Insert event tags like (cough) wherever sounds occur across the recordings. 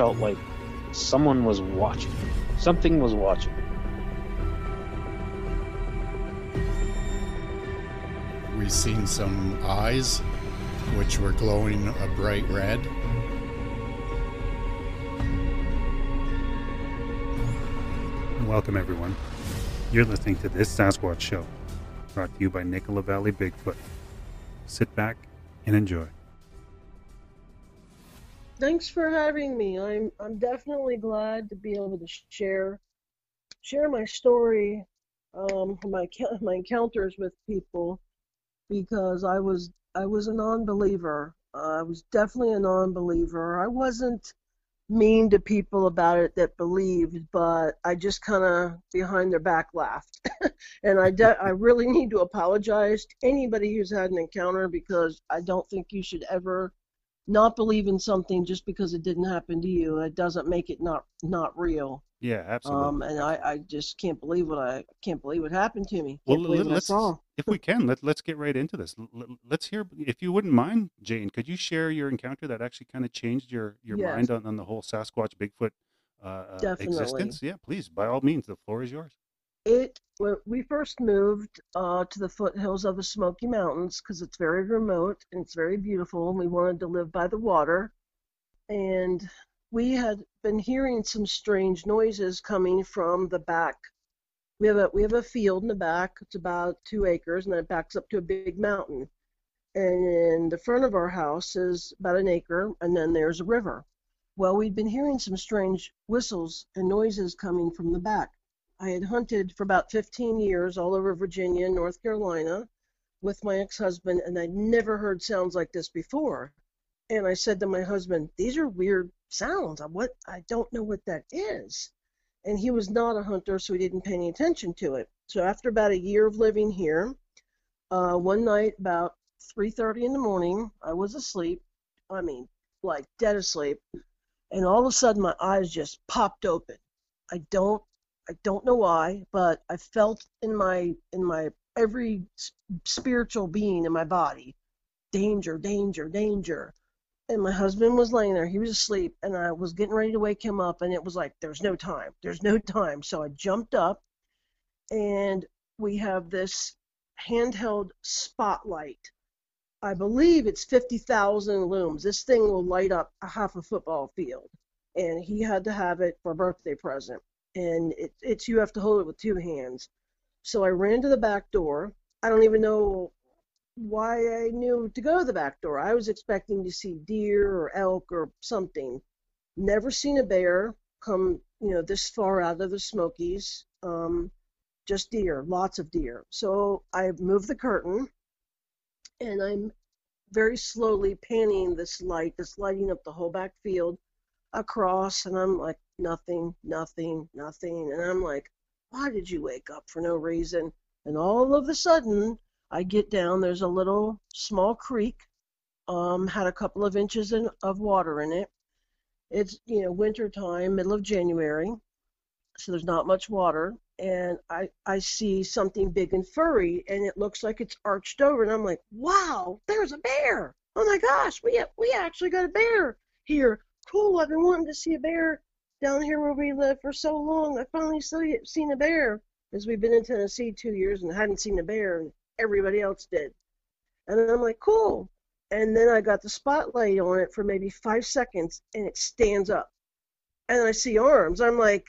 felt like someone was watching. Something was watching. We seen some eyes, which were glowing a bright red. Welcome, everyone. You're listening to This Sasquatch Show, brought to you by Nicola Valley Bigfoot. Sit back and enjoy. Thanks for having me. I'm I'm definitely glad to be able to share share my story, um, my my encounters with people, because I was I was a non-believer. Uh, I was definitely a non-believer. I wasn't mean to people about it that believed, but I just kind of behind their back laughed. (laughs) and I, de- I really need to apologize to anybody who's had an encounter because I don't think you should ever not believe in something just because it didn't happen to you. It doesn't make it not not real. Yeah, absolutely. Um, and I, I just can't believe what I can't believe what happened to me. well, Can't I let's, if we can, let, let's get right into this. Let's hear, if you wouldn't mind, Jane, could you share your encounter that actually kind of changed your, your Yes. mind on, on the whole Sasquatch Bigfoot uh, uh, Definitely. existence? Yeah, please, by all means, the floor is yours. It we first moved uh, to the foothills of the Smoky Mountains because it's very remote and it's very beautiful, and we wanted to live by the water. And we had been hearing some strange noises coming from the back. We have a we have a field in the back. It's about two acres, and then it backs up to a big mountain. And in the front of our house is about an acre, and then there's a river. Well, we'd been hearing some strange whistles and noises coming from the back. I had hunted for about 15 years all over Virginia and North Carolina with my ex-husband, and I'd never heard sounds like this before. And I said to my husband, "These are weird sounds. I- What I don't know what that is." And he was not a hunter, so he didn't pay any attention to it. So after about a year of living here, uh, one night about 3:30 in the morning, I was asleep. I mean, like dead asleep, and all of a sudden my eyes just popped open. I don't I don't know why, but I felt in my in my every spiritual being in my body, danger, danger, danger. And my husband was laying there. He was asleep, and I was getting ready to wake him up, and it was like there's no time. There's no time. So I jumped up, and we have this handheld spotlight. I believe it's 50,000 lumens. This thing will light up a half a football field. And he had to have it for a birthday present and it, it's you have to hold it with two hands. So I ran to the back door. I don't even know why I knew to go to the back door. I was expecting to see deer or elk or something. Never seen a bear come, you know, this far out of the Smokies. Um, just deer, lots of deer. So I moved the curtain, and I'm very slowly panning this light that's lighting up the whole back field across, and I'm like, nothing, nothing, nothing. And I'm like, why did you wake up for no reason? And all of a sudden, I get down, there's a little small creek, um, had a couple of inches in, of water in it. It's, you know, winter time, middle of January, so there's not much water. And I, I see something big and furry, and it looks like it's arched over. And I'm like, wow, there's a bear. Oh my gosh, we, we actually got a bear here. Cool, I've been wanting to see a bear down here where we live for so long. I finally see, seen a bear because we've been in Tennessee two years and hadn't seen a bear, and everybody else did. And I'm like, cool. And then I got the spotlight on it for maybe five seconds, and it stands up. And I see arms. I'm like,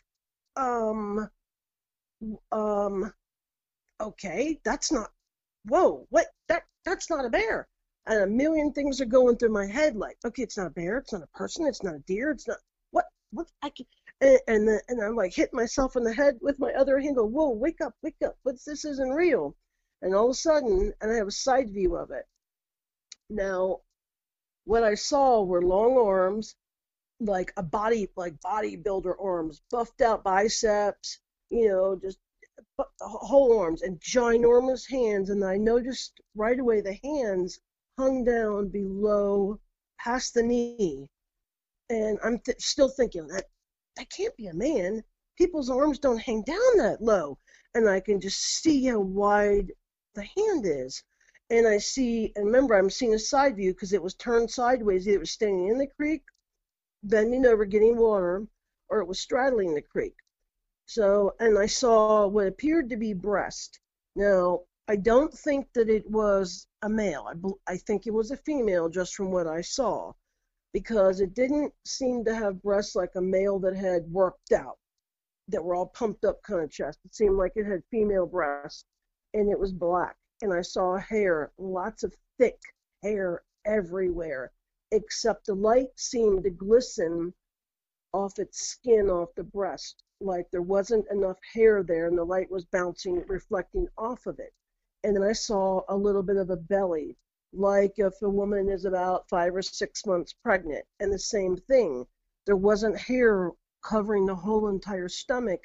um, um, okay, that's not. Whoa, what? That that's not a bear. And a million things are going through my head, like, okay, it's not a bear, it's not a person, it's not a deer, it's not what? I can and and, I'm like hitting myself in the head with my other hand go whoa wake up wake up. What's this isn't real. And all of a sudden and I have a side view of it. Now what I saw were long arms like a body like bodybuilder arms buffed out biceps you know just whole arms and ginormous hands. And I noticed right away the hands hung down below past the knee and I'm th- still thinking that that can't be a man. people's arms don't hang down that low. And I can just see how wide the hand is. And I see, and remember, I'm seeing a side view because it was turned sideways. Either it was standing in the creek, bending over, getting water, or it was straddling the creek. So, and I saw what appeared to be breast. Now, I don't think that it was a male. I, bel- I think it was a female just from what I saw because it didn't seem to have breasts like a male that had worked out, that were all pumped up kind of chest. It seemed like it had female breasts and it was black. And I saw hair, lots of thick hair everywhere, except the light seemed to glisten off its skin, off the breast, like there wasn't enough hair there and the light was bouncing, reflecting off of it. And then I saw a little bit of a belly, like if a woman is about five or six months pregnant, and the same thing. There wasn't hair covering the whole entire stomach,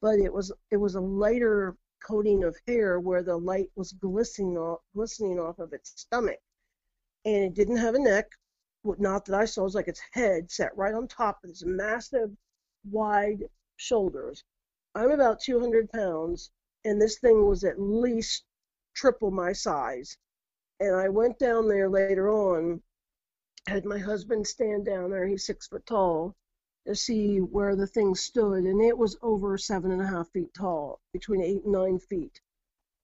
but it was it was a lighter coating of hair where the light was glistening off, glistening off of its stomach. And it didn't have a neck, not that I saw. It was like its head sat right on top of this massive, wide shoulders. I'm about 200 pounds, and this thing was at least triple my size. And I went down there later on, had my husband stand down there, he's six foot tall, to see where the thing stood, and it was over seven and a half feet tall, between eight and nine feet.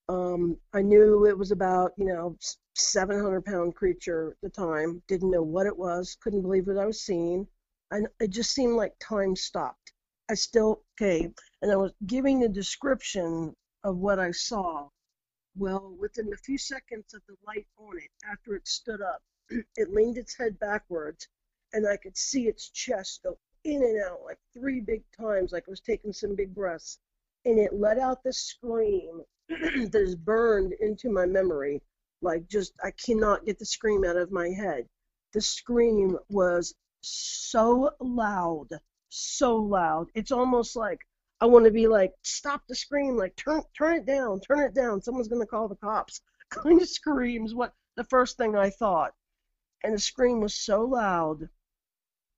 Um, I knew it was about, you know, 700 pound creature at the time. Didn't know what it was. Couldn't believe what I was seeing. And it just seemed like time stopped. I still, okay, and I was giving the description of what I saw. Well, within a few seconds of the light on it, after it stood up, (clears throat) it leaned its head backwards, and I could see its chest go in and out like three big times, like it was taking some big breaths. And it let out this scream (clears throat) that is burned into my memory. Like, just, I cannot get the scream out of my head. The scream was so loud, so loud. It's almost like I want to be like, stop the scream, like turn turn it down, turn it down. Someone's gonna call the cops. (laughs) Kind of screams. What the first thing I thought, and the scream was so loud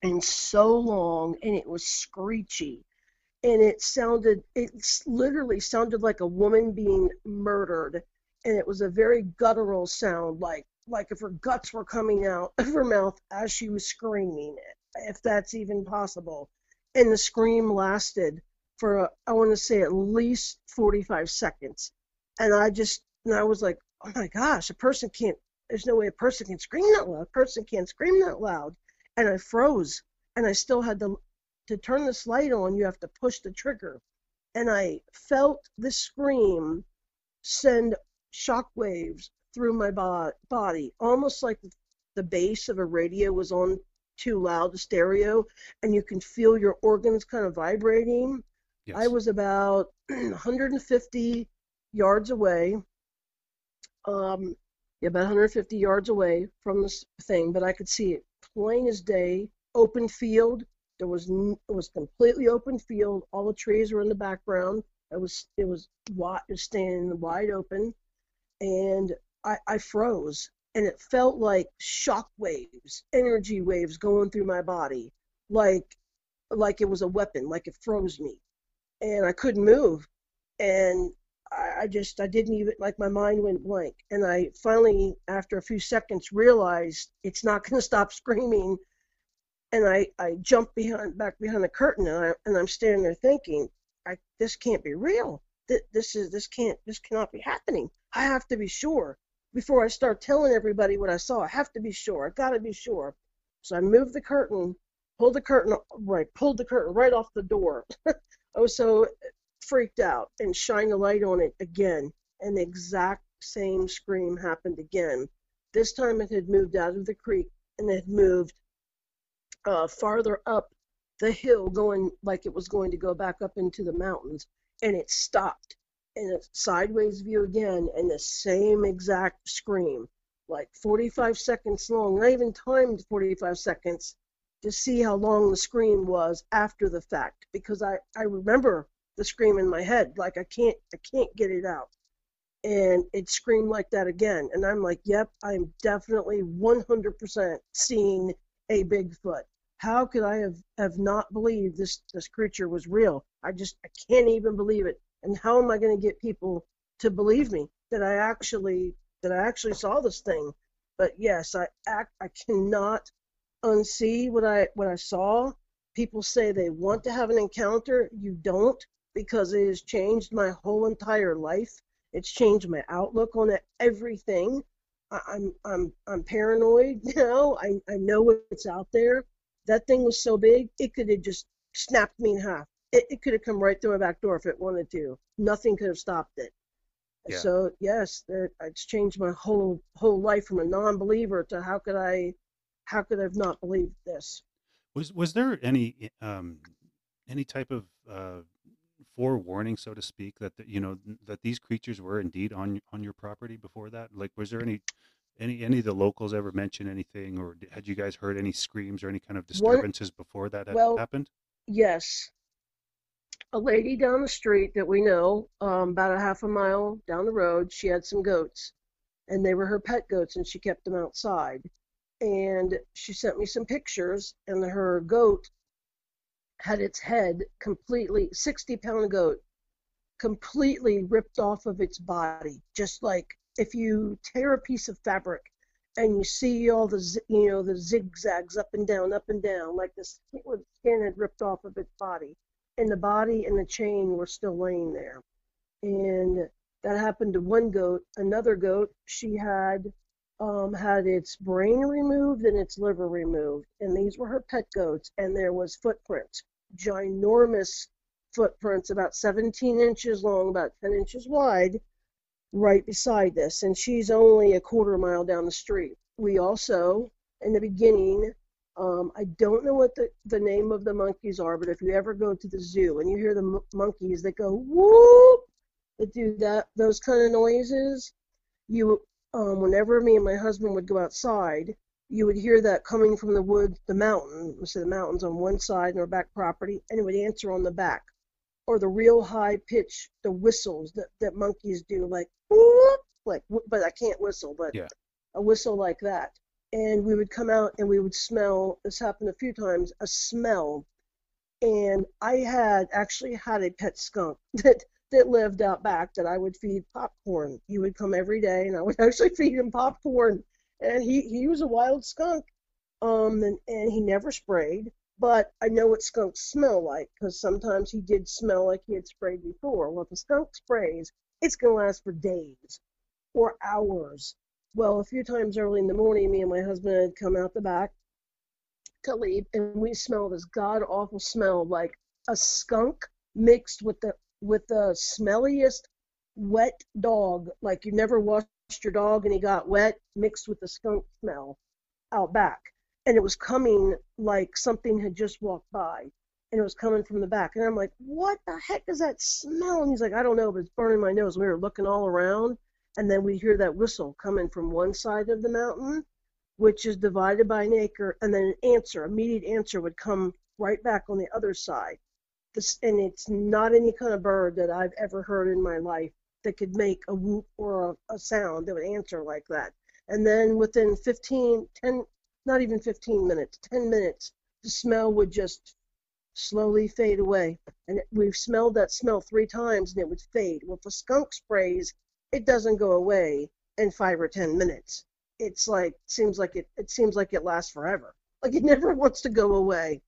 and so long, and it was screechy, and it sounded, it literally sounded like a woman being murdered, and it was a very guttural sound, like like if her guts were coming out of her mouth as she was screaming, if that's even possible. And the scream lasted for I want to say at least 45 seconds, and I just and I was like, oh my gosh, a person can't. There's no way a person can scream that loud. A person can't scream that loud, and I froze, and I still had to to turn this light on. You have to push the trigger, and I felt the scream send shock waves through my bo- body, almost like the bass of a radio was on too loud, the stereo, and you can feel your organs kind of vibrating. Yes. I was about (clears throat) 150 yards away. Um, yeah, about 150 yards away from this thing, but I could see it plain as day. Open field. There was it was completely open field. All the trees were in the background. It was it was wide, it was standing wide open, and I, I froze, and it felt like shock waves, energy waves going through my body, like like it was a weapon, like it froze me and I couldn't move. And I, I just, I didn't even, like my mind went blank. And I finally, after a few seconds, realized it's not (laughs) going to stop screaming. And I, I jumped behind, back behind the curtain, and, I, and I'm standing there thinking, I, this can't be real. This, is, this can't, this cannot be happening. I have to be sure before I start telling everybody what I saw. I have to be sure. I got to be sure. So I moved the curtain, pulled the curtain right, pulled the curtain right off the door. (laughs) I was so freaked out and shined a light on it again, and the exact same scream happened again. This time it had moved out of the creek and it had moved uh, farther up the hill, going like it was going to go back up into the mountains, and it stopped. in a sideways view again, and the same exact scream, like 45 seconds long, not even timed 45 seconds, to see how long the scream was after the fact because I, I remember the scream in my head like I can't I can't get it out and it screamed like that again and I'm like yep I'm definitely 100% seeing a Bigfoot how could I have, have not believed this, this creature was real? I just I can't even believe it. And how am I going to get people to believe me that I actually that I actually saw this thing? But yes, I act I cannot unsee what I what I saw. People say they want to have an encounter. You don't because it has changed my whole entire life. It's changed my outlook on everything. I, I'm I'm I'm paranoid (laughs) now. I, I know what's out there. That thing was so big, it could have just snapped me in half. It, it could have come right through my back door if it wanted to. Nothing could have stopped it. Yeah. So yes, that it's changed my whole whole life from a non-believer to how could I, how could I have not believed this? Was was there any um, any type of uh, forewarning, so to speak, that the, you know that these creatures were indeed on on your property before that? Like, was there any any any of the locals ever mention anything, or had you guys heard any screams or any kind of disturbances before that had well, happened? yes, a lady down the street that we know, um, about a half a mile down the road, she had some goats, and they were her pet goats, and she kept them outside. And she sent me some pictures, and her goat had its head completely, 60 pound goat, completely ripped off of its body, just like if you tear a piece of fabric and you see all the you know the zigzags up and down, up and down, like the skin had ripped off of its body, and the body and the chain were still laying there. And that happened to one goat. Another goat, she had um, had its brain removed and its liver removed, and these were her pet goats. And there was footprints, ginormous footprints, about 17 inches long, about 10 inches wide, right beside this. And she's only a quarter mile down the street. We also, in the beginning, um, I don't know what the, the name of the monkeys are, but if you ever go to the zoo and you hear the m- monkeys that go whoop, that do that those kind of noises, you um, whenever me and my husband would go outside, you would hear that coming from the woods, the mountain. So the mountain's on one side and our back property, and it would answer on the back, or the real high pitch, the whistles that, that monkeys do, like whoop, like but I can't whistle, but Yeah. a whistle like that. And we would come out and we would smell. This happened a few times. A smell, and I had actually had a pet skunk (laughs) that that lived out back that I would feed popcorn. He would come every day, and I would (laughs) actually feed him popcorn. And he he was a wild skunk, um, and, and he never sprayed. But I know what skunks smell like because sometimes he did smell like he had sprayed before. Well, if a skunk sprays, it's gonna last for days or hours. Well, a few times early in the morning, me and my husband had come out the back to leave, and we smelled this god awful smell like a skunk mixed with the with the smelliest wet dog, like you never washed your dog and he got wet, mixed with the skunk smell out back. And it was coming like something had just walked by. And it was coming from the back. And I'm like, what the heck is that smell? And he's like, I don't know, but it's burning my nose. We were looking all around. And then we hear that whistle coming from one side of the mountain, which is divided by an acre. And then an answer, immediate answer would come right back on the other side. This, and it's not any kind of bird that I've ever heard in my life that could make a whoop or a, a sound that would answer like that. And then within 15, 10, not even 15 minutes, 10 minutes, the smell would just slowly fade away. And we've smelled that smell three times and it would fade. Well, a skunk sprays, it doesn't go away in five or 10 minutes. It's like, seems like it, it seems like it lasts forever. Like it (laughs) never wants to go away.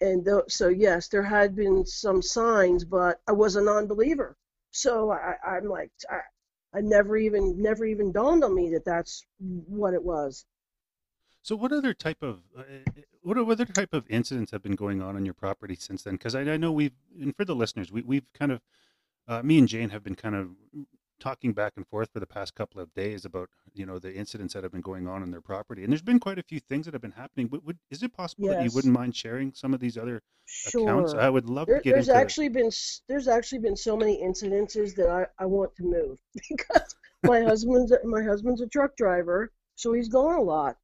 And th- so, yes, there had been some signs, but I was a non-believer. So I, I'm like, I, I never even, never even dawned on me that that's what it was. So, what other type of uh, what other type of incidents have been going on on your property since then? Because I, I know we've, and for the listeners, we, we've kind of, uh, me and Jane have been kind of talking back and forth for the past couple of days about you know the incidents that have been going on on their property, and there's been quite a few things that have been happening. Would, would is it possible that you wouldn't mind sharing some of these other accounts? Sure. I would love There, to get there's into. actually been there's actually been so many incidences that I, I want to move (laughs) because my (laughs) husband's a- my husband's a truck driver, so he's gone a lot,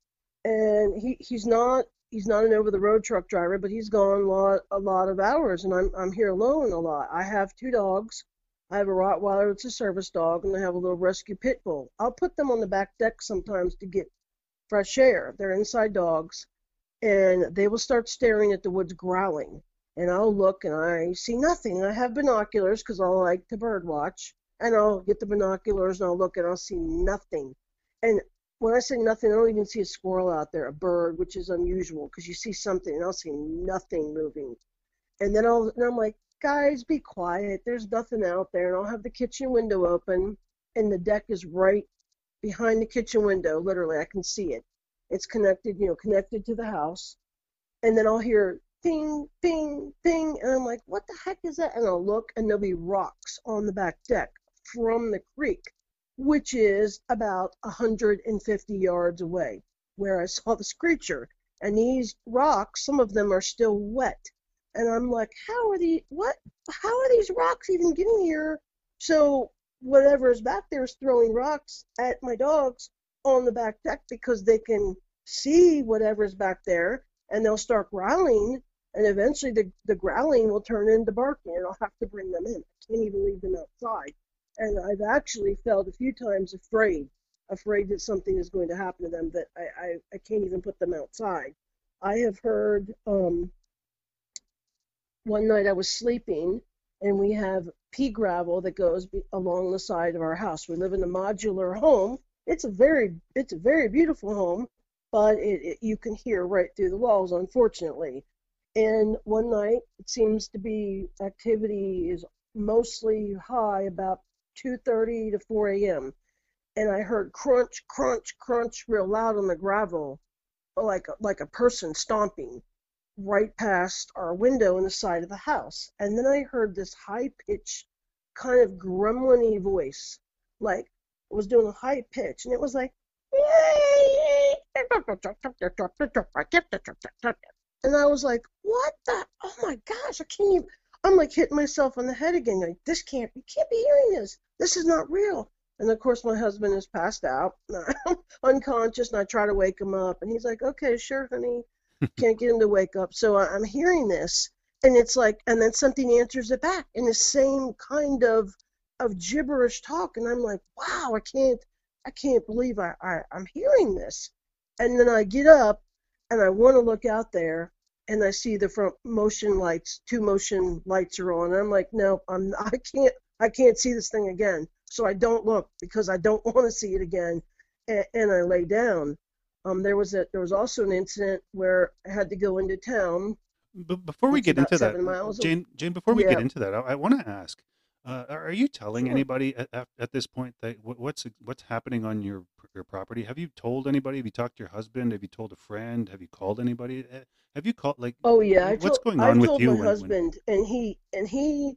and he, he's not he's not an over the road truck driver, but he's gone a lot a lot of hours, and I'm I'm here alone a lot. I have two dogs. I have a Rottweiler that's a service dog, and I have a little rescue pit bull. I'll put them on the back deck sometimes to get fresh air. They're inside dogs, and they will start staring at the woods growling. And I'll look and I see nothing. I have binoculars because I like to bird watch. And I'll get the binoculars and I'll look and I'll see nothing. And when I say nothing, I don't even see a squirrel out there, a bird, which is unusual because you see something and I'll see nothing moving. And then I'll, and I'm like, guys, be quiet. There's nothing out there. And I'll have the kitchen window open and the deck is right behind the kitchen window. Literally, I can see it. It's connected, you know, connected to the house. And then I'll hear ping, ping, ping. And I'm like, what the heck is that? And I'll look and there'll be rocks on the back deck from the creek, which is about 150 yards away where I saw this creature. And these rocks, some of them are still wet. And I'm like, how are the what? How are these rocks even getting here? So whatever is back there is throwing rocks at my dogs on the back deck because they can see whatever's back there and they'll start growling and eventually the, the growling will turn into barking and I'll have to bring them in. I can't even leave them outside. And I've actually felt a few times afraid, afraid that something is going to happen to them that I, I, I can't even put them outside. I have heard um, one night I was sleeping and we have pea gravel that goes along the side of our house. We live in a modular home. It's a very it's a very beautiful home, but it, it, you can hear right through the walls, unfortunately. And one night, it seems to be activity is mostly high about 2:30 to 4 a.m. And I heard crunch, crunch, crunch real loud on the gravel, like like a person stomping right past our window in the side of the house. And then I heard this high pitched, kind of gremlin voice, like it was doing a high pitch, and it was like, and I was like, what the? Oh my gosh, I can't even. I'm like hitting myself on the head again. Like, this can't, you can't be hearing this. This is not real. And of course, my husband is passed out, (laughs) unconscious, and I try to wake him up. And he's like, okay, sure, honey. Can't get him to wake up. So I'm hearing this, and it's like, and then something answers it back in the same kind of of gibberish talk. And I'm like, wow, I can't, I can't believe I, I I'm hearing this. And then I get up, and I want to look out there, and I see the front motion lights, two motion lights are on. And I'm like, no, I'm (laughs) I can't I can't see this thing again. So I don't look because I don't (laughs) want to see it again, and, and I lay down. Um, there was a there was also an incident where I had to go into town. But before we get into that, seven miles away. Jane, Jane, before we Yeah. get into that, I, I want to ask: uh, Are you telling Sure. anybody at, at, this point that what's what's happening on your your property? Have you told anybody? Have you talked to your husband? Have you told a friend? Have you called anybody? Uh, Have you called like? Oh yeah, I What's told, going I on with told you my when- when- husband, and he and he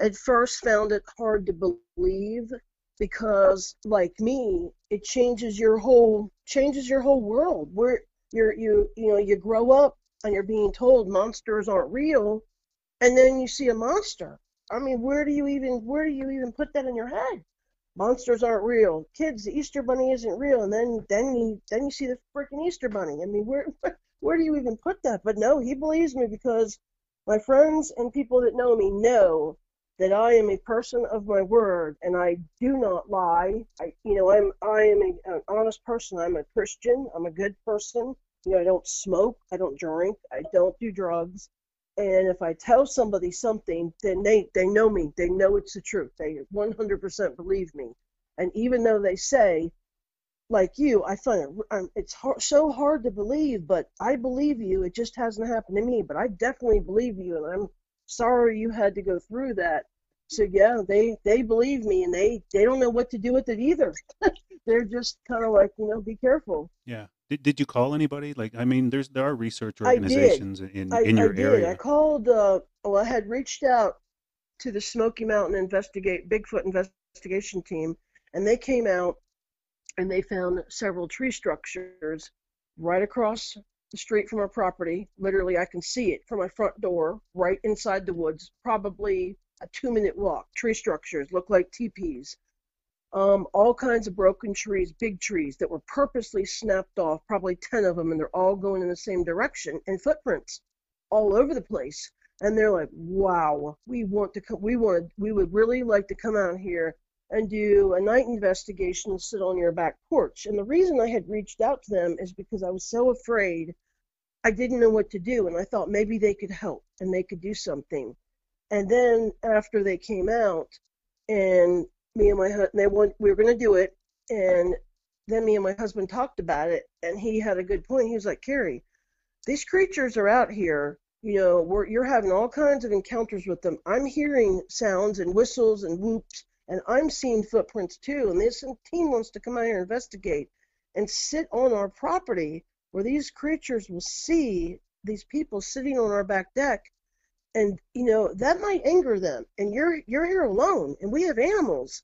at first found it hard to believe because, like me, it changes your whole changes your whole world. Where you're you you know you grow up and you're being told monsters aren't real, and then you see a monster. I mean, where do you even where do you even put that in your head? Monsters aren't real. Kids, the Easter Bunny isn't real, and then then you then you see the freaking Easter Bunny. I mean, where (laughs) where do you even put that? But no, he believes me because my friends and people that know me know that I am a person of my word and I do not lie. I, you know, I'm I am a, an honest person. I'm a Christian. I'm a good person. You know, I don't smoke. I don't drink. I don't do drugs. And if I tell somebody something, then they they know me. They know it's the truth. They 100% believe me. And even though they say like you, I find it um, it's hard, so hard to believe, but I believe you. It just hasn't happened to me, but I definitely believe you, and I'm sorry you had to go through that. So yeah, they they believe me, and they they don't know what to do with it either. (laughs) They're just kind of like you know, be careful. Yeah. Did, did you call anybody? Like, I mean, there's there are research organizations in I, in your I did. area. I called. Uh, well, I had reached out to the Smoky Mountain Investigate Bigfoot investigation team, and they came out and they found several tree structures right across the street from our property. Literally, I can see it from my front door, right inside the woods. Probably a two-minute walk. Tree structures look like teepees. Um, all kinds of broken trees, big trees that were purposely snapped off, probably 10 of them, and they're all going in the same direction, and footprints all over the place. And they're like, wow, we want to come, we want, we would really like to come out here and do a night investigation and sit on your back porch. And the reason I had reached out to them is because I was so afraid I didn't know what to do, and I thought maybe they could help and they could do something. And then after they came out, and me and my husband, they want we were going to do it, and then me and my husband talked about it, and he had a good point. He was like, Carrie, these creatures are out here. You know, we're, you're having all kinds of encounters with them. I'm hearing sounds and whistles and whoops, and I'm seeing footprints too. And this team wants to come out here and investigate and sit on our property where these creatures will see these people sitting on our back deck. And you know that might anger them. And you're you're here alone and we have animals.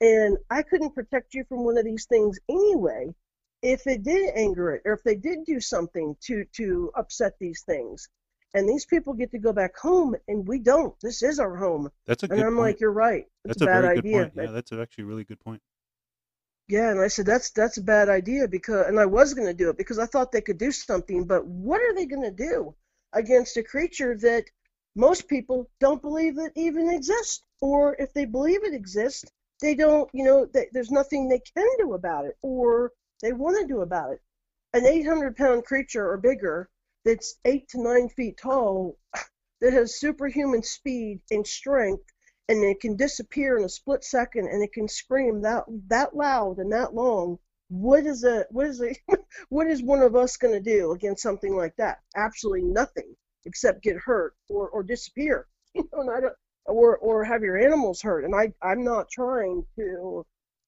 And i couldn't protect you from one of these things anyway if it did anger it or if they did do something to to upset these things and these people get to go back home and we don't this is our home That's a good and i'm point. like you're right it's that's a a, bad very idea good point. Yeah, that's actually a really good point. Yeah, and I said that's that's a bad idea because and I was going to do it because I thought they could do something, but what are they going to do against a creature that most people don't believe that even exists or if they believe it exists, they don't, you know, they, there's nothing they can do about it or they want to do about it. An 800 pound creature or bigger that's 8 to 9 feet tall that has superhuman speed and strength and it can disappear in a split second and it can scream that that loud and that long what is a what is a (laughs) what is one of us going to do against something like that? Absolutely nothing except get hurt or or disappear (laughs) you know and I don't, or or have your animals hurt and i i'm not trying to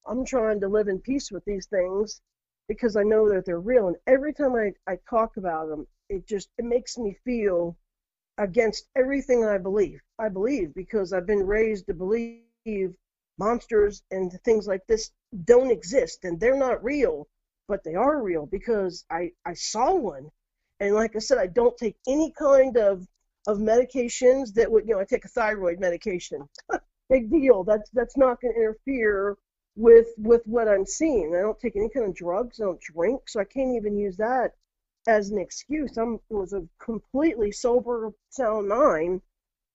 i'm trying to live in peace with these things because i know that they're real and every time i i talk about them it just it makes me feel against everything I believe. I believe because I've been raised to believe monsters and things like this don't exist and they're not real, but they are real because I, I saw one. And like I said, I don't take any kind of of medications that would you know, I take a thyroid medication. (laughs) Big deal. That's that's not gonna interfere with with what I'm seeing. I don't take any kind of drugs, I don't drink, so I can't even use that as an excuse. I was a completely sober, sound mind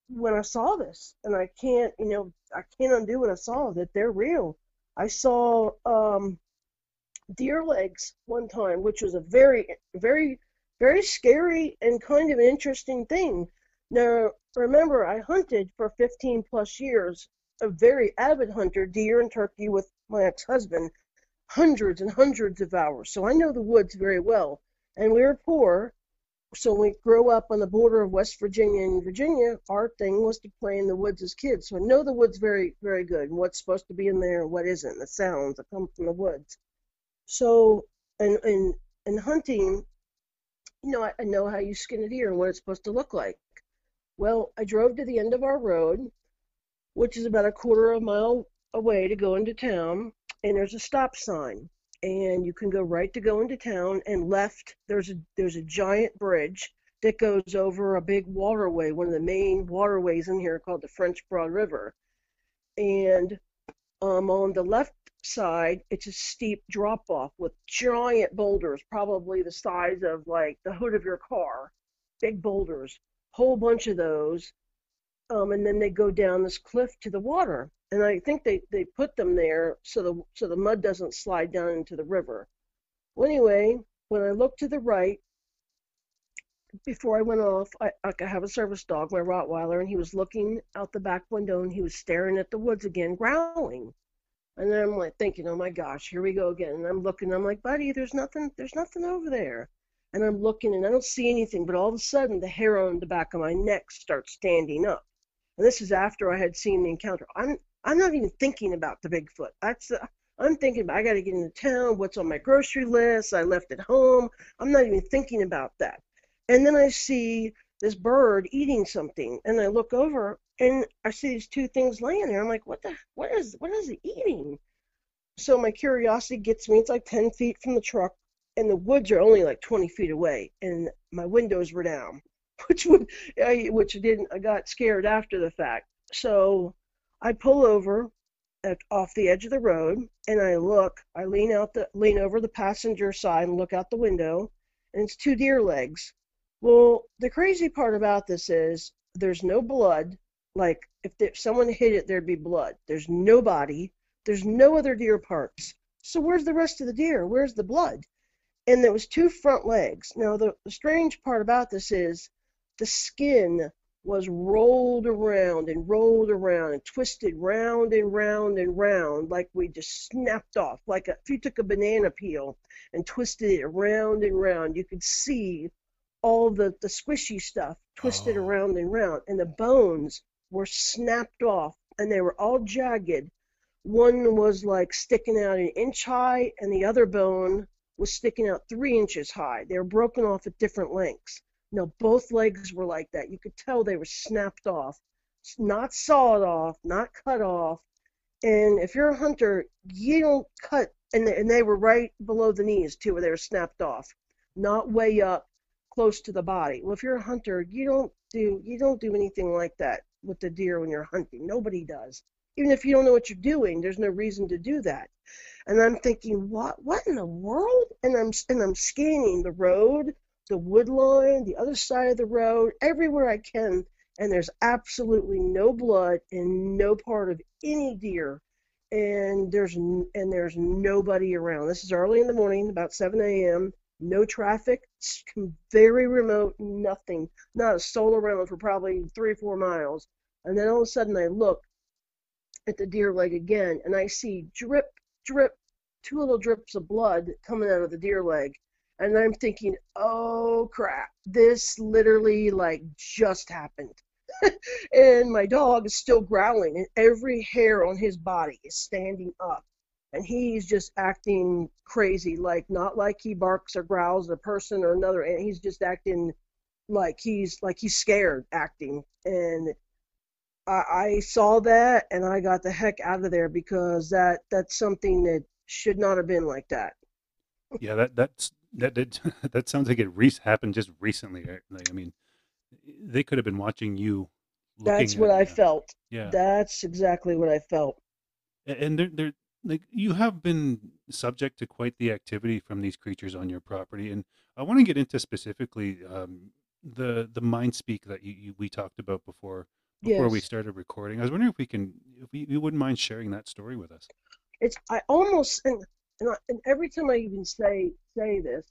when I saw this, and I can't, you know, I can't undo what I saw. That they're real. I saw um, deer legs one time, which was a very, very, very scary and kind of interesting thing. Now, remember, I hunted for 15 plus years, a very avid hunter, deer and turkey with my ex-husband, hundreds and hundreds of hours. So I know the woods very well and we were poor. So we grew up on the border of West Virginia and Virginia. Our thing was to play in the woods as kids. So I know the woods very, very good, and what's supposed to be in there and what isn't, the sounds that come from the woods. So, and and and hunting, you know, I, I know how you skin a deer and what it's supposed to look like. Well, I drove to the end of our road, which is about a quarter of a mile away to go into town, and there's a stop sign and you can go right to go into town and left there's a there's a giant bridge that goes over a big waterway one of the main waterways in here called the french broad river. And um, on the left side it's a steep drop off with giant boulders probably the size of like the hood of your car. Big boulders whole bunch of those. Um, and then they go down this cliff to the water and I think they, they put them there so the so the mud doesn't slide down into the river. Well, anyway, when I looked to the right, before I went off, I, I have a service dog, my Rottweiler, and he was looking out the back window and he was staring at the woods again, growling. And then I'm like thinking, oh my gosh, here we go again. And I'm looking, I'm like, buddy, there's nothing, there's nothing over there. And I'm looking and I don't see anything, but all of a sudden the hair on the back of my neck starts standing up. And this is after I had seen the encounter. I'm I'm not even thinking about the Bigfoot. That's uh, I'm thinking about I got to get into town. What's on my grocery list? I left at home. I'm not even thinking about that. And then I see this bird eating something, and I look over and I see these two things laying there. I'm like, what the? What is? What is it eating? So my curiosity gets me. It's like 10 feet from the truck, and the woods are only like 20 feet away, and my windows were down, (laughs) which would, I, which didn't. I got scared after the fact. So I pull over at, off the edge of the road and I look. I lean out the lean over the passenger side and look out the window, and it's two deer legs. Well, the crazy part about this is there's no blood. Like if, someone hit it, there'd be blood. There's no body. There's no other deer parts. So where's the rest of the deer? Where's the blood? and there was two front legs. Now the, the strange part about this is the skin was rolled around and rolled around and twisted round and round and round like we just snapped off like a, if you took a banana peel and twisted it around and round you could see all the the squishy stuff twisted Oh. around and round and the bones were snapped off and they were all jagged. One was like sticking out an inch high and the other bone was sticking out three inches high. They were broken off at different lengths no, both legs were like that. You could tell they were snapped off, not sawed off, not cut off. And if you're a hunter, you don't cut, and and they were right below the knees too, where they were snapped off, not way up, close to the body. Well, if you're a hunter, you don't do you don't do anything like that with the deer when you're hunting. Nobody does. Even if you don't know what you're doing, there's no reason to do that. And I'm thinking, what what in the world? And I'm and I'm scanning the road the wood line, the other side of the road, everywhere I can, and there's absolutely no blood in no part of any deer, and there's and there's nobody around. This is early in the morning, about 7 a.m. No traffic, very remote, nothing, not a soul around for probably three or four miles. And then all of a sudden, I look at the deer leg again, and I see drip, drip, two little drips of blood coming out of the deer leg and I'm thinking, oh crap, this literally like just happened. (laughs) and my dog is still growling, and every hair on his body is standing up. And he's just acting crazy, like not like he barks or growls at a person or another, and he's just acting like he's like he's scared acting. And I, I saw that, and I got the heck out of there because that that's something that should not have been like that. Yeah, that that's that did (laughs) that sounds like it re- happened just recently. right? Like, I mean, they could have been watching you. That's what at I you. felt. Yeah, That's exactly what I felt. And they're they're like you have been subject to quite the activity from these creatures on your property, and I want to get into specifically um, the the mind speak that you, you we talked about before before we started recording. I was wondering if we can if we, you wouldn't mind sharing that story with us. It's I almost and and, I, and every time I even say say this,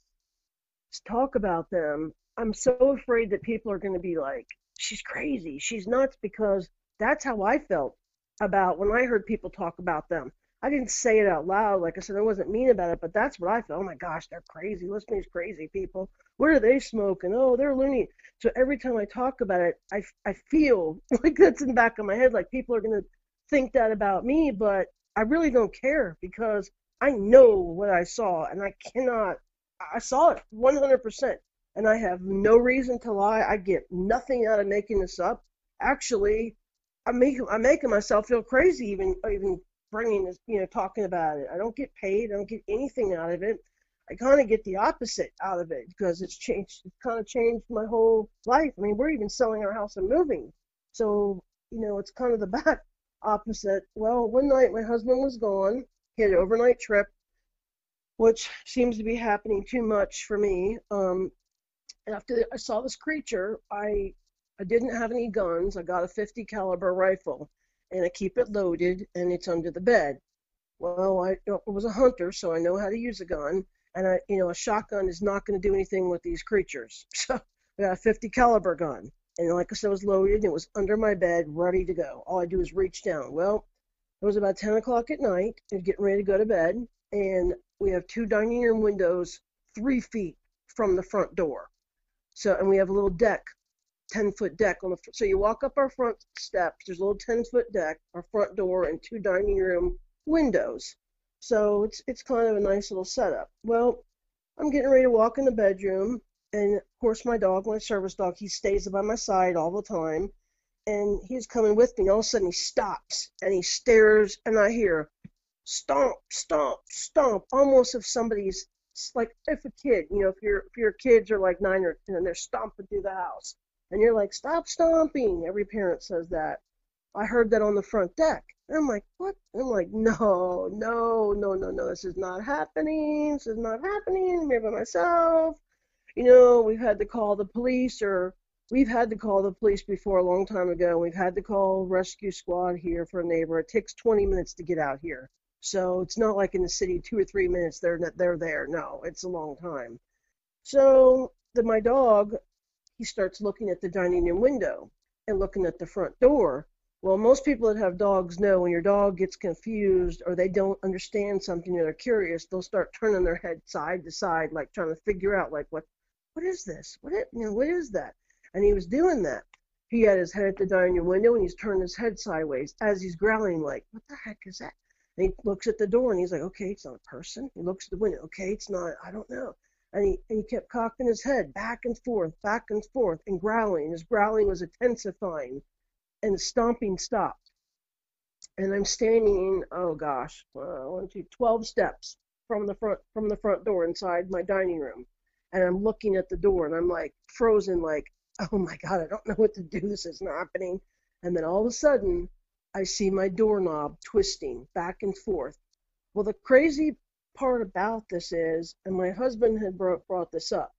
talk about them, I'm so afraid that people are going to be like, she's crazy, she's nuts, because that's how I felt about when I heard people talk about them. I didn't say it out loud, like I said, I wasn't mean about it, but that's what I felt. Oh my gosh, they're crazy. Listen to these crazy people. What are they smoking? Oh, they're loony. So every time I talk about it, I, I feel (laughs) like that's in the back of my head, like people are going to think that about me, but I really don't care because I know what I saw and I cannot, I saw it 100% and I have no reason to lie. I get nothing out of making this up. Actually, I'm making, I'm making myself feel crazy even, even bringing this, you know, talking about it. I don't get paid. I don't get anything out of it. I kind of get the opposite out of it because it's changed, it's kind of changed my whole life. I mean, we're even selling our house and moving. So, you know, it's kind of the (laughs) back opposite. Well, one night my husband was gone. Had an overnight trip, which seems to be happening too much for me. Um, after I saw this creature, I I didn't have any guns. I got a 50 caliber rifle, and I keep it loaded, and it's under the bed. Well, I was a hunter, so I know how to use a gun, and I, you know, a shotgun is not going to do anything with these creatures. (laughs) So I got a 50 caliber gun, and like I said, it was loaded. And it was under my bed, ready to go. All I do is reach down. Well, it was about 10 o'clock at night, and getting ready to go to bed, and we have two dining room windows three feet from the front door. So, and we have a little deck, 10 foot deck on the. So you walk up our front steps. There's a little 10 foot deck, our front door, and two dining room windows. So it's it's kind of a nice little setup. Well, I'm getting ready to walk in the bedroom, and of course my dog, my service dog, he stays by my side all the time, and he's coming with me. All of a sudden he stops and he stares, and I hear stomp, stomp, stomp, almost if somebody's like if a kid, you know, if your if your kids are like nine or ten and they're stomping through the house, and you're like, stop stomping. Every parent says that. I heard that on the front deck. And I'm like, what? I'm like, no, no, no, no, no. This is not happening. This is not happening. Here by myself. You know, we've had to call the police or we've had to call the police before a long time ago. We've had to call rescue squad here for a neighbor. It takes 20 minutes to get out here. So it's not like in the city, two or three minutes they're they're there. No, it's a long time. So the, my dog, he starts looking at the dining room window and looking at the front door. Well, most people that have dogs know when your dog gets confused or they don't understand something or they're curious, they'll start turning their head side to side, like trying to figure out, like, what, what is this? What, it, you know, what is that? And he was doing that. He had his head at the dining room window and he's turning his head sideways as he's growling, like, what the heck is that? And he looks at the door and he's like, okay, it's not a person. He looks at the window, okay, it's not, I don't know. And he, and he kept cocking his head back and forth, back and forth, and growling. His growling was intensifying, and the stomping stopped. And I'm standing, oh gosh, uh, one, two, 12 steps from the front from the front door inside my dining room, and I'm looking at the door, and I'm like frozen, like, (laughs) oh my god, I don't know what to do. This is not happening. And then all of a sudden, I see my doorknob twisting back and forth. Well, the crazy part about this is, and my husband had brought, brought this up,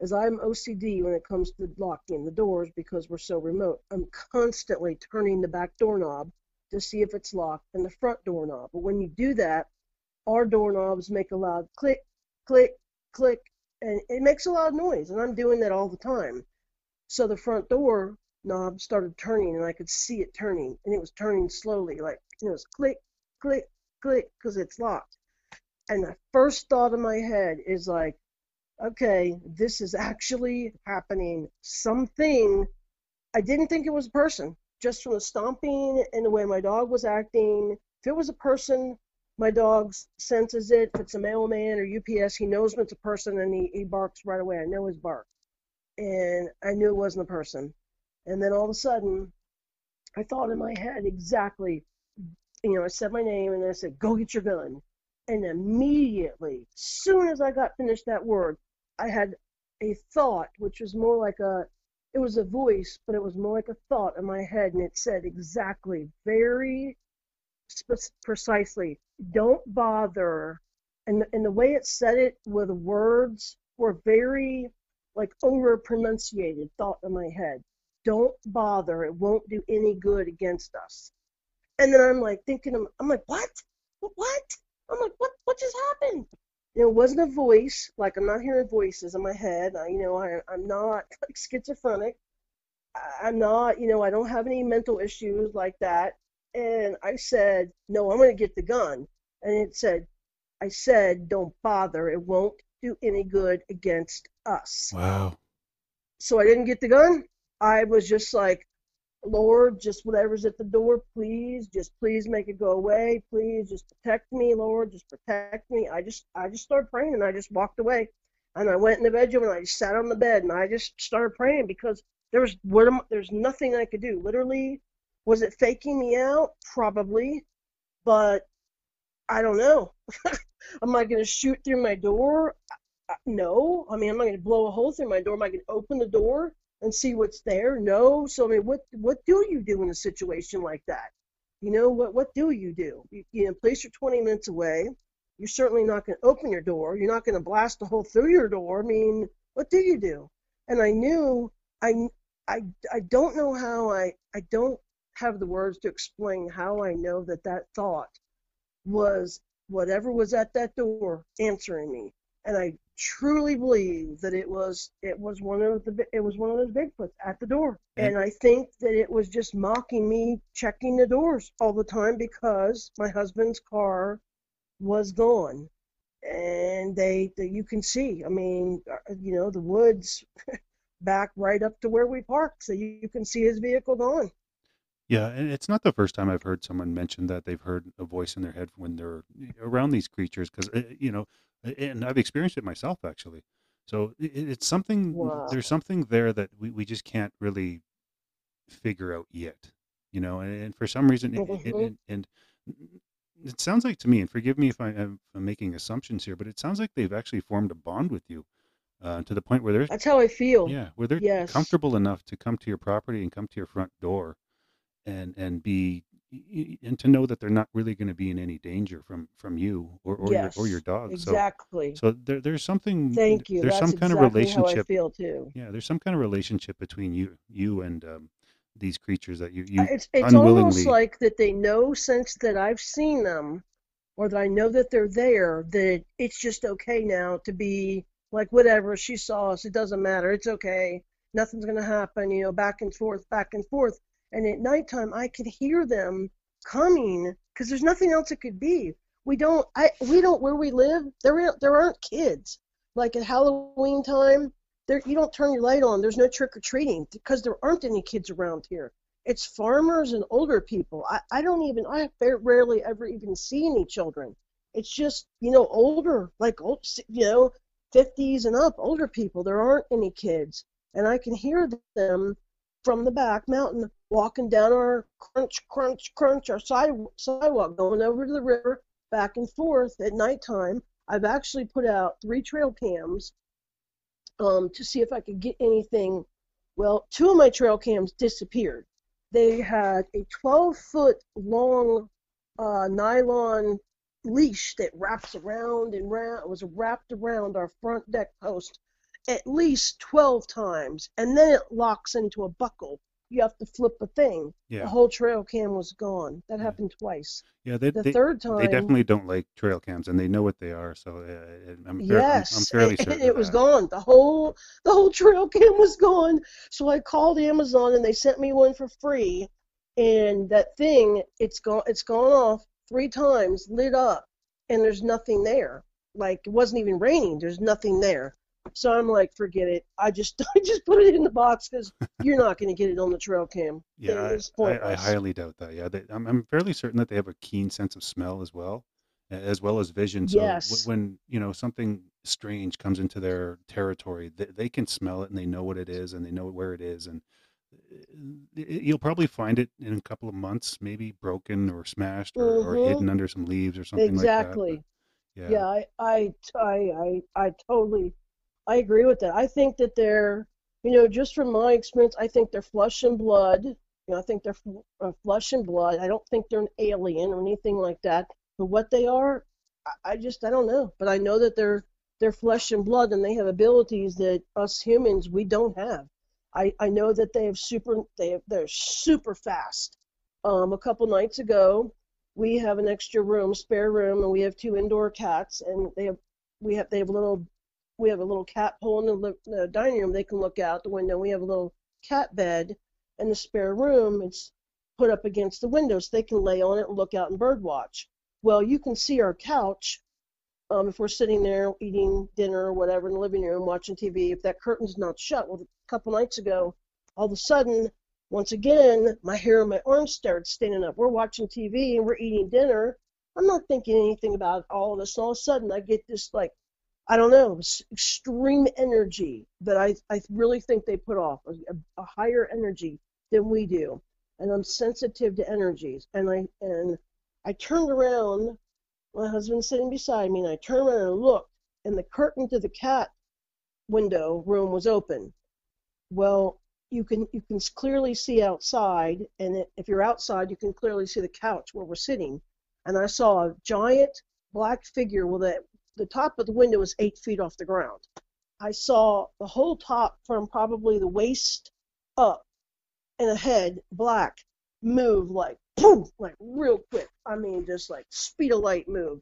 is I'm OCD when it comes to locking the doors because we're so remote. I'm constantly turning the back doorknob to see if it's locked and the front doorknob. But when you do that, our doorknobs make a loud click, click, click, and it makes a loud noise. And I'm doing that all the time. So the front door knob started turning, and I could see it turning, and it was turning slowly, like it was click, click, click, because it's locked. And the first thought in my head is like, okay, this is actually happening. Something, I didn't think it was a person, just from the stomping and the way my dog was acting. If it was a person, my dog senses it. If it's a mailman or UPS, he knows when it's a person and he, he barks right away. I know his bark. And I knew it wasn't a person. And then all of a sudden, I thought in my head exactly, you know, I said my name and I said, go get your gun. And immediately, soon as I got finished that word, I had a thought, which was more like a, it was a voice, but it was more like a thought in my head, and it said exactly, very precisely, don't bother. And, and the way it said it with words were very like over pronunciated thought in my head. Don't bother. It won't do any good against us. And then I'm like thinking, I'm like, what? What? I'm like, what? What just happened? It wasn't a voice. Like I'm not hearing voices in my head. I, you know, I, I'm not (laughs) like schizophrenic. I, I'm not. You know, I don't have any mental issues like that. And I said, no, I'm going to get the gun. And it said, I said, don't bother. It won't do any good against us. Wow. So I didn't get the gun. I was just like, Lord, just whatever's at the door, please, just please make it go away. Please just protect me, Lord, just protect me. I just I just started praying and I just walked away. And I went in the bedroom and I just sat on the bed and I just started praying because there was what am, there's nothing I could do. Literally, was it faking me out? Probably, but I don't know. (laughs) Am I going to shoot through my door? No. I mean, am I going to blow a hole through my door? Am I going to open the door? and see what's there? No. So I mean, what what do you do in a situation like that? You know, what what do you do? You, you know, place you're 20 minutes away. You're certainly not going to open your door. You're not going to blast a hole through your door. I mean, what do you do? And I knew I I I don't know how I I don't have the words to explain how I know that that thought was whatever was at that door answering me. And I truly believe that it was it was one of the it was one of those Bigfoots at the door, and I think that it was just mocking me checking the doors all the time because my husband's car was gone, and they, they you can see. I mean, uh, you know, the woods (laughs) back right up to where we parked, so you, you can see his vehicle gone. Yeah, and it's not the first time I've heard someone mention that they've heard a voice in their head when they're around these creatures because you know and I've experienced it myself actually. So it, it's something. Wow. There's something there that we, we just can't really figure out yet, you know. And, and for some reason, it, it, Mhm. it, and it sounds like to me, and forgive me if I am I'm making assumptions here, but it sounds like they've actually formed a bond with you uh, to the point where they're That's how I feel. yeah, where they're Yes. comfortable enough to come to your property and come to your front door, and and be and to know that they're not really going to be in any danger from from you or or your or your dog. Exactly. so there, there's something Thank you. there's That's some kind of exactly how I relationship feel too. yeah there's some kind of relationship between you you and um, these creatures that you Uh, you It's it's almost like that they know since that I've seen them or that I know that they're there, that it's just okay now to be like whatever she saw us. It doesn't matter. It's okay. Nothing's gonna happen. You know, back and forth, back and forth. And at nighttime, I could hear them coming because there's nothing else it could be. We don't. I. We don't. Where we live, there there aren't kids. Like at Halloween time, there you don't turn your light on. There's no trick or treating because there aren't any kids around here. It's farmers and older people. I, I don't even I rarely ever even see any children. It's just you know older like old you know 50s and up older people. There aren't any kids, and I can hear them from the back mountain walking down our crunch crunch crunch our side, sidewalk going over to the river back and forth at nighttime. I've actually put out three trail cams um, to see if I could get anything. Well, two of my trail cams disappeared. They had a 12 foot long uh, nylon leash that wraps around and round. Was wrapped around our front deck post at least 12 times, and then it locks into a buckle. You have to flip a thing. Yeah. The whole trail cam was gone. That happened twice. Yeah, they, The they, third time, they definitely don't like trail cams, and they know what they are. So uh, I'm, fair, Yes, I'm, I'm fairly certain (laughs) it was that. gone. The whole the whole trail cam was gone. So I called Amazon and they sent me one for free. And that thing, it's gone. It's gone off three times, lit up, and there's nothing there. Like it wasn't even raining. There's nothing there. So I'm like, forget it. I just (laughs) I just put it in the box because you're not going to get it on the trail cam. Yeah, I, I, I highly doubt that. Yeah, they, I'm, I'm fairly certain that they have a keen sense of smell as well, as well as vision. So Yes. when you know something strange comes into their territory, they, they can smell it and they know what it is and they know where it is. And uh, you'll probably find it in a couple of months, maybe broken or smashed or, or Mhm. hidden under some leaves or something Exactly. like that. but Yeah, I, I, I, I, I totally, I agree with that. I think that they're, you know, just from my experience, I think they're flesh and blood. You know, I think they're uh, flesh and blood. I don't think they're an alien or anything like that. But what they are, I, I just, I don't know. But I know that they're, they're flesh and blood, and they have abilities that us humans we don't have. I, I know that they have super, they have, they're super fast. Um, a couple nights ago, we have an extra room, spare room, and we have two indoor cats, and they have we have they have little we have a little cat hole in the, the dining room. They can look out the window. We have a little cat bed in the spare room. It's put up against the window, so they can lay on it and look out and bird watch. Well, you can see our couch um, if we're sitting there eating dinner or whatever in the living room watching TV. If that curtain's not shut, well, a couple nights ago, all of a sudden once again, my hair and my arms started standing up. We're watching TV and we're eating dinner. I'm not thinking anything about all of this. And all of a sudden, I get this, like, I don't know, extreme energy that I, I really think they put off, a, a higher energy than we do. And I'm sensitive to energies. And I, and I turned around, my husband's sitting beside me, and I turned around and looked, and the curtain to the cat window room was open. Well, you can you can clearly see outside, and i- if you're outside, you can clearly see the couch where we're sitting. And I saw a giant black figure with a the top of the window was eight feet off the ground. I saw the whole top from probably the waist up and a head black move like poof, (clears throat) like real quick. I mean, just like speed of light move.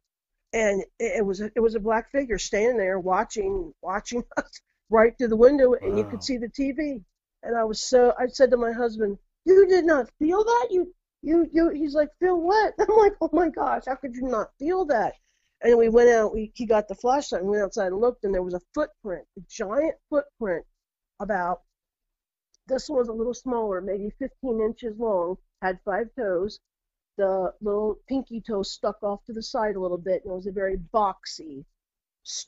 And it, it was a, it was a black figure standing there watching watching (laughs) us right through the window, and you could see the TV. And I was so I said to my husband, "You did not feel that? You you you?" He's like, "Feel what?" (laughs) I'm like, "Oh my gosh, how could you not feel that?" And we went out. We he got the flashlight and went outside and looked, and there was a footprint, a giant footprint, about this one was a little smaller, maybe 15 inches long, had five toes. The little pinky toe stuck off to the side a little bit, and it was a very boxy,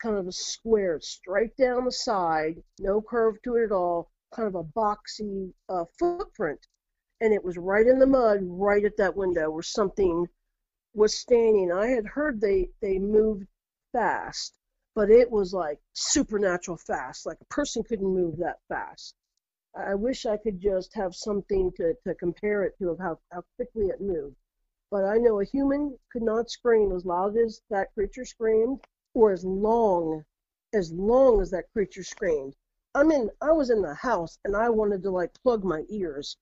kind of a square, straight down the side, no curve to it at all, kind of a boxy uh, footprint. And it was right in the mud, right at that window where something was standing. I had heard they, they moved fast, but it was like supernatural fast. Like a person couldn't move that fast. I I wish I could just have something to, to compare it to of how, how quickly it moved. But I know a human could not scream as loud as that creature screamed, or as long, as long as that creature screamed. I'm in, I was in the house and I wanted to like plug my ears,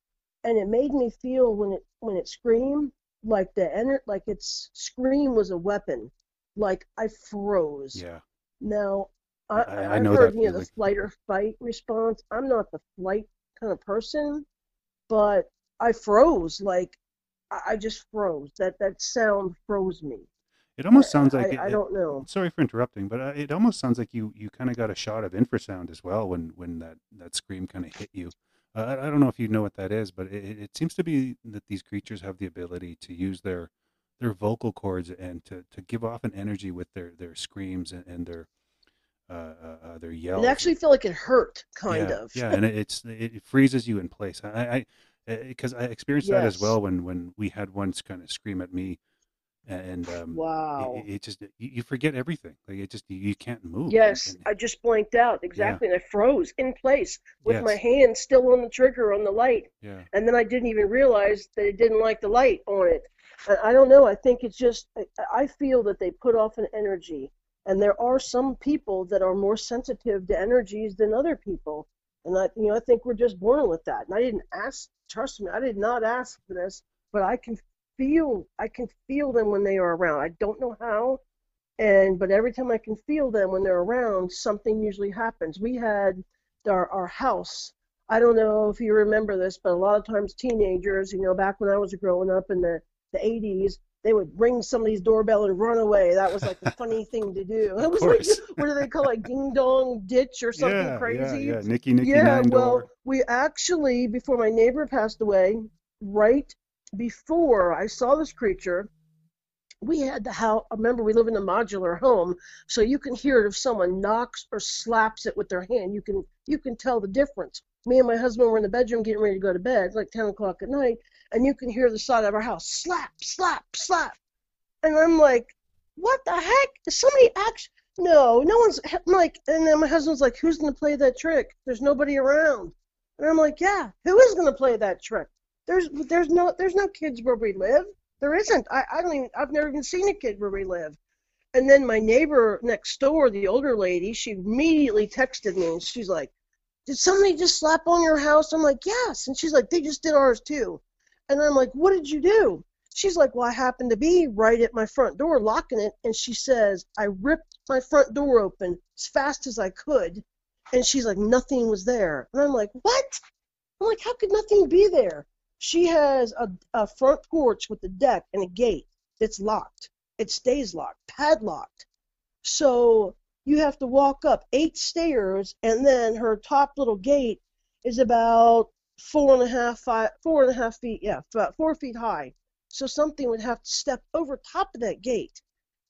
and it made me feel when it when it screamed like the ener- like its scream was a weapon. Like I froze. Yeah. Now, I, I- I, I I've know heard that you know the flight or fight response. I'm not the flight kind of person, but I froze. Like I, just froze. That that sound froze me. It almost sounds like I, it- I don't know. Sorry for interrupting, but uh, it almost sounds like you you kind of got a shot of infrasound as well when when that that scream kind of hit you. Uh, I, I don't know if you know what that is, but it, it- seems to be that these creatures have the ability to use their their vocal cords and to, to give off an energy with their their screams and, and their uh, uh, uh, their yells. It actually feel like it hurt, kind yeah, of. Yeah, (laughs) and it, it's it freezes you in place. I I because I experienced that as well when when we had one kind of scream at me, and um, Wow. it, it just you, you forget everything. Like it just you, you can't move. Yes, and- I just blanked out exactly, and I froze in place with my hand still on the trigger on the light, yeah. and then I didn't even realize that it didn't like the light on it. I don't know. I think it's just I, I feel that they put off an energy, and there are some people that are more sensitive to energies than other people, and I you know I think we're just born with that. And I didn't ask. Trust me, I did not ask for this, but I can feel I can feel them when they are around. I don't know how, and but every time I can feel them when they're around, something usually happens. We had our our house. I don't know if you remember this, but a lot of times teenagers, you know, back when I was growing up in the the 80s, they would ring somebody's doorbell and run away. That was like a funny thing to do. (laughs) It was like what do they call it, ding dong ditch or something yeah, crazy? Yeah, yeah, Nicky Nicky Yeah, well, Door. we actually, before my neighbor passed away, right before I saw this creature, we had the house. Remember, we live in a modular home, so you can hear it if someone knocks or slaps it with their hand. You can you can tell the difference. Me and my husband were in the bedroom getting ready to go to bed, like 10 o'clock at night, and you can hear the side of our house slap, slap, slap, and I'm like, what the heck? Is somebody actually? No, no one's I'm like, and then my husband's like, who's gonna play that trick? There's nobody around. And I'm like, yeah, who is gonna play that trick? There's there's no there's no kids where we live. There isn't. I, I don't even I've never even seen a kid where we live. And then my neighbor next door, the older lady, she immediately texted me and she's like, Did somebody just slap on your house? I'm like, Yes. And she's like, They just did ours too. And I'm like, What did you do? She's like, Well, I happened to be right at my front door locking it. And she says, I ripped my front door open as fast as I could. And she's like, Nothing was there. And I'm like, What? I'm like, How could nothing be there? She has a, a front porch with a deck and a gate that's locked. It stays locked, padlocked. So you have to walk up eight stairs, and then her top little gate is about four and a half, five, four and a half feet, yeah, about uh, four feet high. So something would have to step over top of that gate,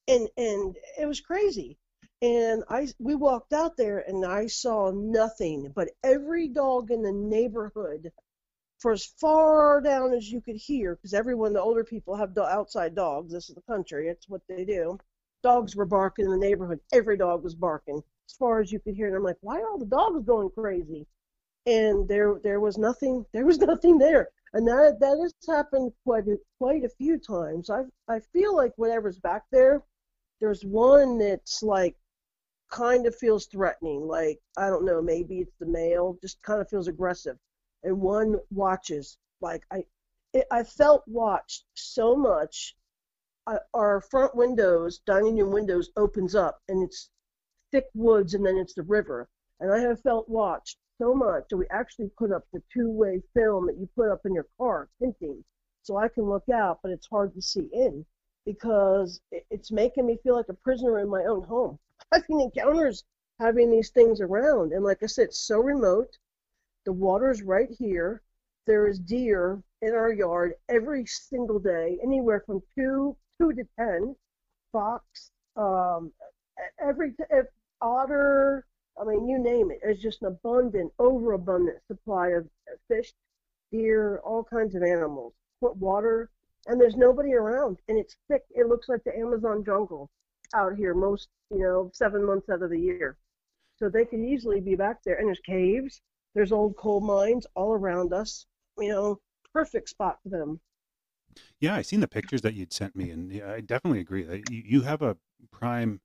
and and it was crazy. And I we walked out there, and I saw nothing but every dog in the neighborhood for as far down as you could hear, because everyone, the older people, have do- outside dogs. This is the country; it's what they do. Dogs were barking in the neighborhood. Every dog was barking as far as you could hear. And I'm like, why are all the dogs going crazy? And there, there was nothing. (laughs) There was nothing there. And that that has happened quite a, quite a few times. I I feel like whatever's back there, there's one that's like kind of feels threatening. Like I don't know, maybe it's the male, just kind of feels aggressive and one watches. Like I, it, I felt watched so much. Uh, our front windows, dining room windows, opens up, and it's thick woods, and then it's the river. And I have felt watched so much that we actually put up the two-way film that you put up in your car, tinting, so I can look out, but it's hard to see in because it, it's making me feel like a prisoner in my own home. (laughs) Having encounters, having these things around, and like I said, so remote. The water's right here. There is deer in our yard every single day, anywhere from two two to ten. Fox, um, every ev- otter. I mean, you name it. It's just an abundant, overabundant supply of fish, deer, all kinds of animals. Put water, and there's nobody around, and it's thick. It looks like the Amazon jungle out here most, you know, seven months out of the year. So they could easily be back there. And there's caves. There's old coal mines all around us. You know, perfect spot for them. Yeah, I seen the pictures that you'd sent me, and I definitely agree that you, you have a prime,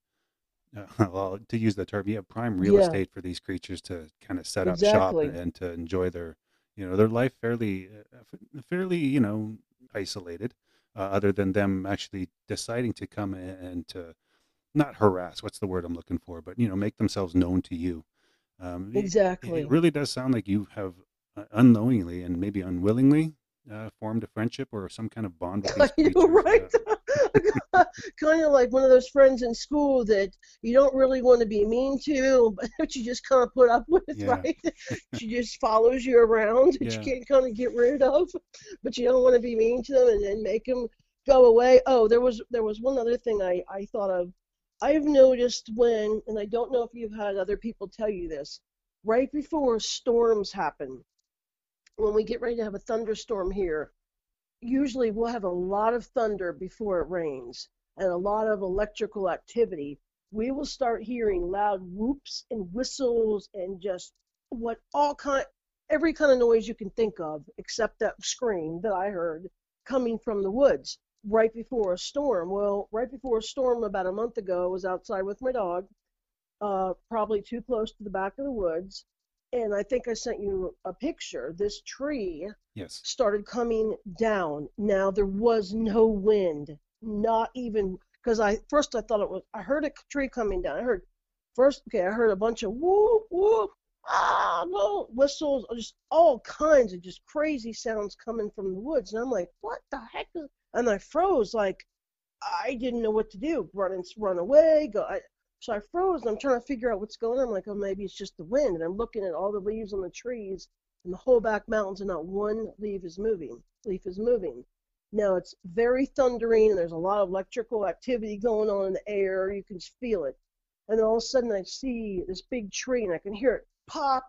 uh, (laughs) well, to use the term, you have prime real Yeah. estate for these creatures to kind of set up shop and, and to enjoy their, you know, their life fairly, uh, fairly, you know, isolated. uh, other than them actually deciding to come in and to not harass. What's the word I'm looking for? But you know, make themselves known to you. Um, Exactly. It really does sound like you have uh, unknowingly and maybe unwillingly uh, formed a friendship or some kind of bond with these (laughs) know, creatures. right? (laughs) Uh, kind of like one of those friends in school that you don't really want to be mean to, (laughs) but you just kind of put up with, Yeah. right? she just follows you around that Yeah. you can't kind of get rid of, but you don't want to be mean to them and then make them go away. Oh, there was there was one other thing I I thought of. I've noticed when, and I don't know if you've had other people tell you this, right before storms happen, when we get ready to have a thunderstorm here, usually we'll have a lot of thunder before it rains and a lot of electrical activity. We will start hearing loud whoops and whistles and just what all kind every kind of noise you can think of except that scream that I heard coming from the woods right before a storm. Well, right before a storm about a month ago, I was outside with my dog, uh, probably too close to the back of the woods, and I think I sent you a picture. This tree yes. started coming down. Now there was no wind, not even because I first I thought it was I heard a tree coming down. I heard first okay, I heard a bunch of whoop whoop ah no whistles, just all kinds of just crazy sounds coming from the woods, and I'm like, what the heck is? And I froze like I didn't know what to do. Run and run away, go. I, so I froze. And I'm trying to figure out what's going on. I'm like, oh, maybe it's just the wind. And I'm looking at all the leaves on the trees and the whole back mountains, and not one leaf is moving. Leaf is moving. Now it's very thundering, and there's a lot of electrical activity going on in the air. You can feel it. And then all of a sudden, I see this big tree, and I can hear it pop,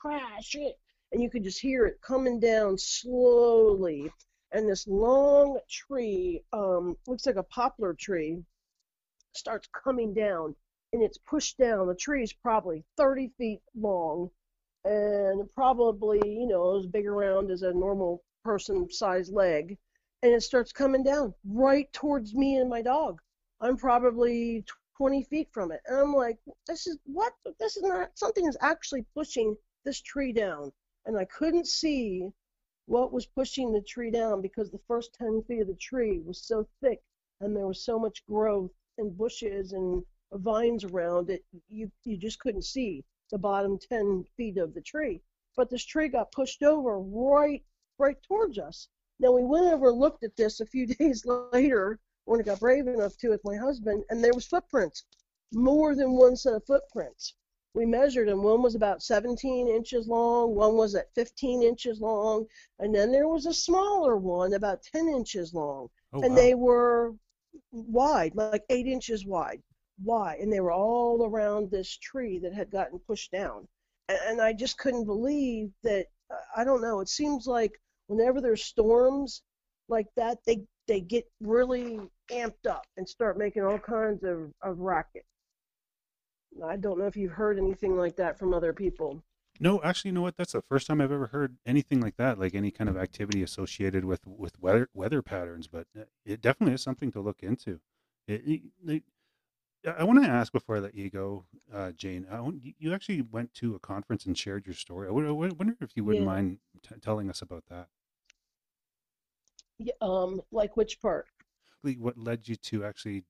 crash, and you can just hear it coming down slowly. And this long tree, um, looks like a poplar tree, starts coming down, and it's pushed down. The tree is probably 30 feet long, and probably, you know, as big around as a normal person sized leg. And it starts coming down right towards me and my dog. I'm probably 20 feet from it. And I'm like, this is what? This is not, something is actually pushing this tree down. And I couldn't see what was pushing the tree down because the first 10 feet of the tree was so thick and there was so much growth and bushes and vines around it, you, you just couldn't see the bottom 10 feet of the tree. But this tree got pushed over right, right towards us. Now we went over and looked at this a few (laughs) days later when I got brave enough to with my husband, and there was footprints, more than one set of footprints. We measured them. One was about 17 inches long, one was at 15 inches long, and then there was a smaller one about 10 inches long Oh, and wow. they were wide, like eight inches wide, wide, and they were all around this tree that had gotten pushed down. And, and I just couldn't believe that. I don't know. It seems like whenever there's storms like that, they they get really amped up and start making all kinds of, of racket. I don't know if you've heard anything like that from other people. No, actually, you know what? That's the first time I've ever heard anything like that, like any kind of activity associated with with weather weather patterns. But uh, it definitely is something to look into. It, it, it- I want to ask before I let you go, uh, Jane. Want, you- actually went to a conference and shared your story. I wonder, if you wouldn't Yeah. mind t- telling us about that. Yeah, Um, like which part? Like, What led you to actually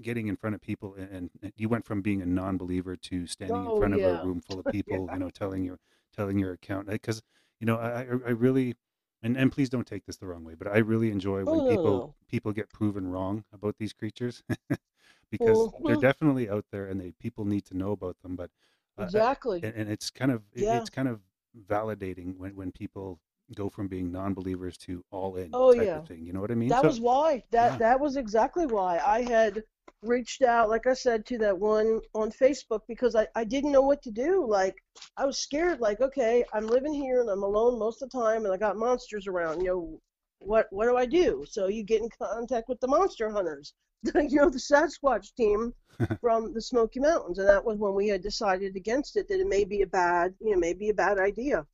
getting in front of people, and, and you went from being a non-believer to standing in Oh, front of a room full of (laughs) people, you know, telling your telling your account. Because you know, I I really and, and please don't take this the wrong way, but I really enjoy when Oh, no, no, people no. people get proven wrong about these creatures (laughs) because Well, they're well- definitely out there and they people need to know about them. But uh, Exactly. and, and it's kind of Yeah. it's kind of validating when when people go from being non-believers to all in Oh, type yeah. of thing. You know what I mean? That So- was why. That Yeah. that was exactly why I had reached out, like I said, to that one on Facebook because I, I didn't know what to do. Like I was scared, like, okay, I'm living here and I'm alone most of the time and I got monsters around, you know, what what do I do? So you get in contact with the monster hunters. (laughs) you know, the Sasquatch team (laughs) from the Smoky Mountains. And that was when we had decided against it that it may be a bad you know, may be a bad idea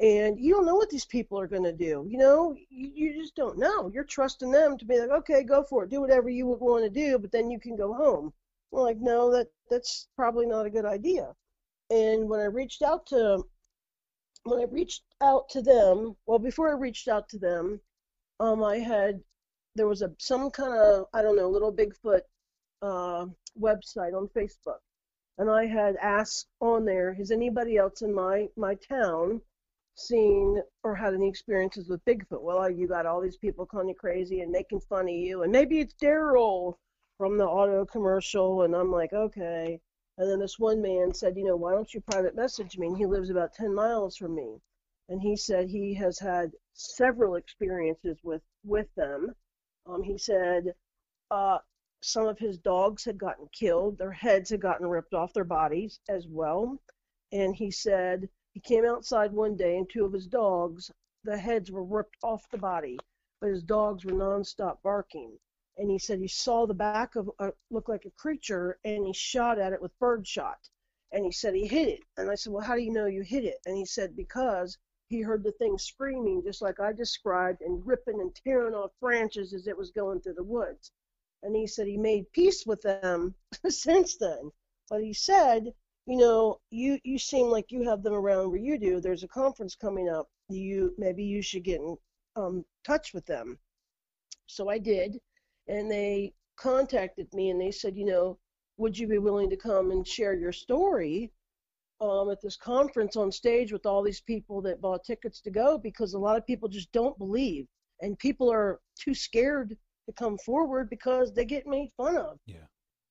and you don't know what these people are going to do. You know, you, you just don't know. You're trusting them to be like, okay, go for it, do whatever you would want to do, but then you can go home. Well, like, no, that that's probably not a good idea. And when I reached out to, when I reached out to them, well, before I reached out to them, um, I had there was a some kind of I don't know little Bigfoot uh, website on Facebook, and I had asked on there, has anybody else in my my town seen or had any experiences with Bigfoot? Well, you got all these people calling you crazy and making fun of you, and maybe it's Daryl from the auto commercial, and I'm like, okay. And then this one man said, you know, why don't you private message me? And he lives about 10 miles from me. And he said he has had several experiences with, with them. Um, he said uh, some of his dogs had gotten killed, their heads had gotten ripped off their bodies as well. And he said he came outside one day and two of his dogs, the heads were ripped off the body, but his dogs were nonstop barking. And he said he saw the back of a, look like a creature and he shot at it with birdshot and he said he hit it. And i said well how do you know you hit it? And he said because he heard the thing screaming just like i described and ripping and tearing off branches as it was going through the woods. And he said he made peace with them (laughs) since then. But he said you know you you seem like you have them around where you do there's a conference coming up you maybe you should get in um, touch with them so i did and they contacted me and they said, you know, would you be willing to come and share your story um, at this conference on stage with all these people that bought tickets to go? Because a lot of people just don't believe, and people are too scared to come forward because they get made fun of. Yeah.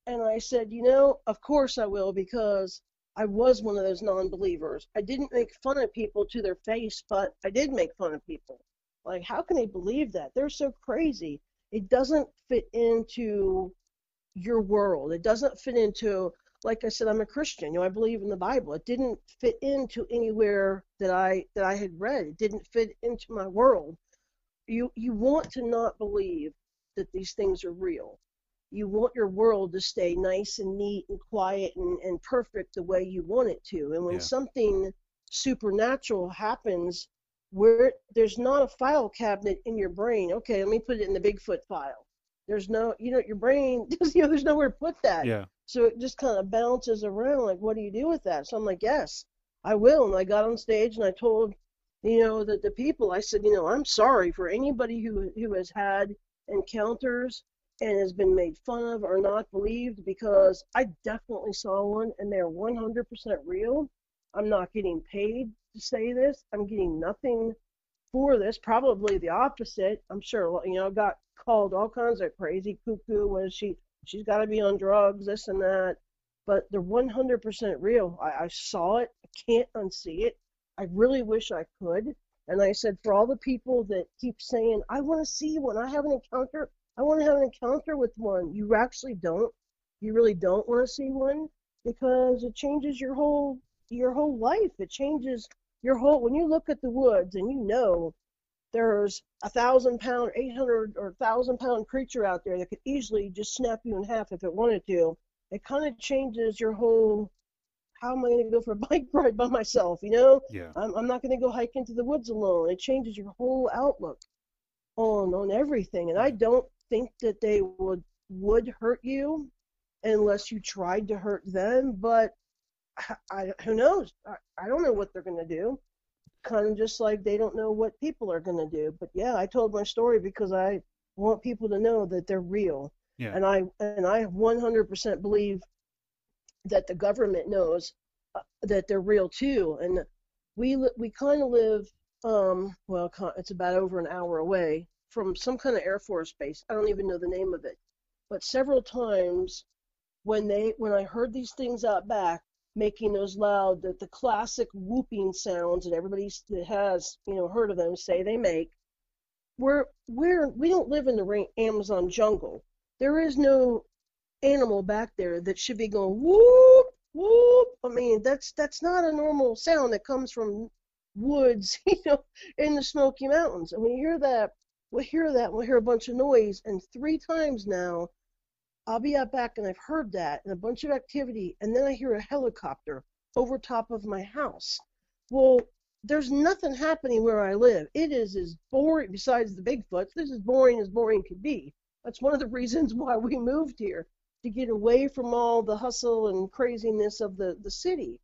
And I said, you know, of course I will because I was one of those non-believers. I didn't make fun of people to their face, but I did make fun of people. Like, how can they believe that? They're so crazy it doesn't fit into your world. It doesn't fit into like I said, I'm a Christian. You know, I believe in the Bible. It didn't fit into anywhere that I that I had read. It didn't fit into my world. You you want to not believe that these things are real. You want your world to stay nice and neat and quiet and, and perfect the way you want it to. And when Yeah. something supernatural happens where there's not a file cabinet in your brain. Okay, let me put it in the Bigfoot file. There's no, you know, your brain, (laughs) you know, there's nowhere to put that. Yeah. So it just kind of bounces around. Like, what do you do with that? So I'm like, yes, I will. And I got on stage and I told, you know, the, the people, I said, you know, I'm sorry for anybody who who has had encounters and has been made fun of or not believed because I definitely saw one and they're 100% real. I'm not getting paid to say this. I'm getting nothing for this. Probably the opposite. I'm sure. You know, got called all kinds of crazy cuckoo. Was she? She's got to be on drugs. This and that. But they're 100% real. I, I saw it. I can't unsee it. I really wish I could. And I said, for all the people that keep saying, I want to see one, I have an encounter, I want to have an encounter with one, you actually don't. You really don't want to see one because it changes your whole your whole life. It changes your whole when you look at the woods and you know there's a thousand pound, eight hundred or thousand pound creature out there that could easily just snap you in half if it wanted to. It kind of changes your whole. How am I going to go for a (laughs) bike ride by myself? You know, Yeah. I'm, I'm not going to go hike into the woods alone. It changes your whole outlook on on everything. And I don't think that they would would hurt you unless you tried to hurt them. But I, who knows? I, I don't know what they're going to do. Kind of just like they don't know what people are going to do. But yeah, I told my story because I want people to know that they're real. Yeah. And I and I 100% believe that the government knows uh, that they're real too. And we we kind of live um well it's about over an hour away from some kind of air force base. I don't even know the name of it. But several times when they when I heard these things out back making those loud the, the classic whooping sounds that everybody that has you know heard of them say they make we're we're we don't live in the Amazon jungle. There is no animal back there that should be going whoop whoop. I mean that's that's not a normal sound that comes from woods, (laughs) you know, in the Smoky Mountains. And we hear that, we hear that, we hear a bunch of noise, and three times now, I'll be out back and I've heard that and a bunch of activity, and then I hear a helicopter over top of my house. Well, there's nothing happening where I live. It is as boring, besides the Bigfoots, this is boring as boring could be. That's one of the (laughs) reasons why we moved here, to get away from all the hustle and craziness of the, the city.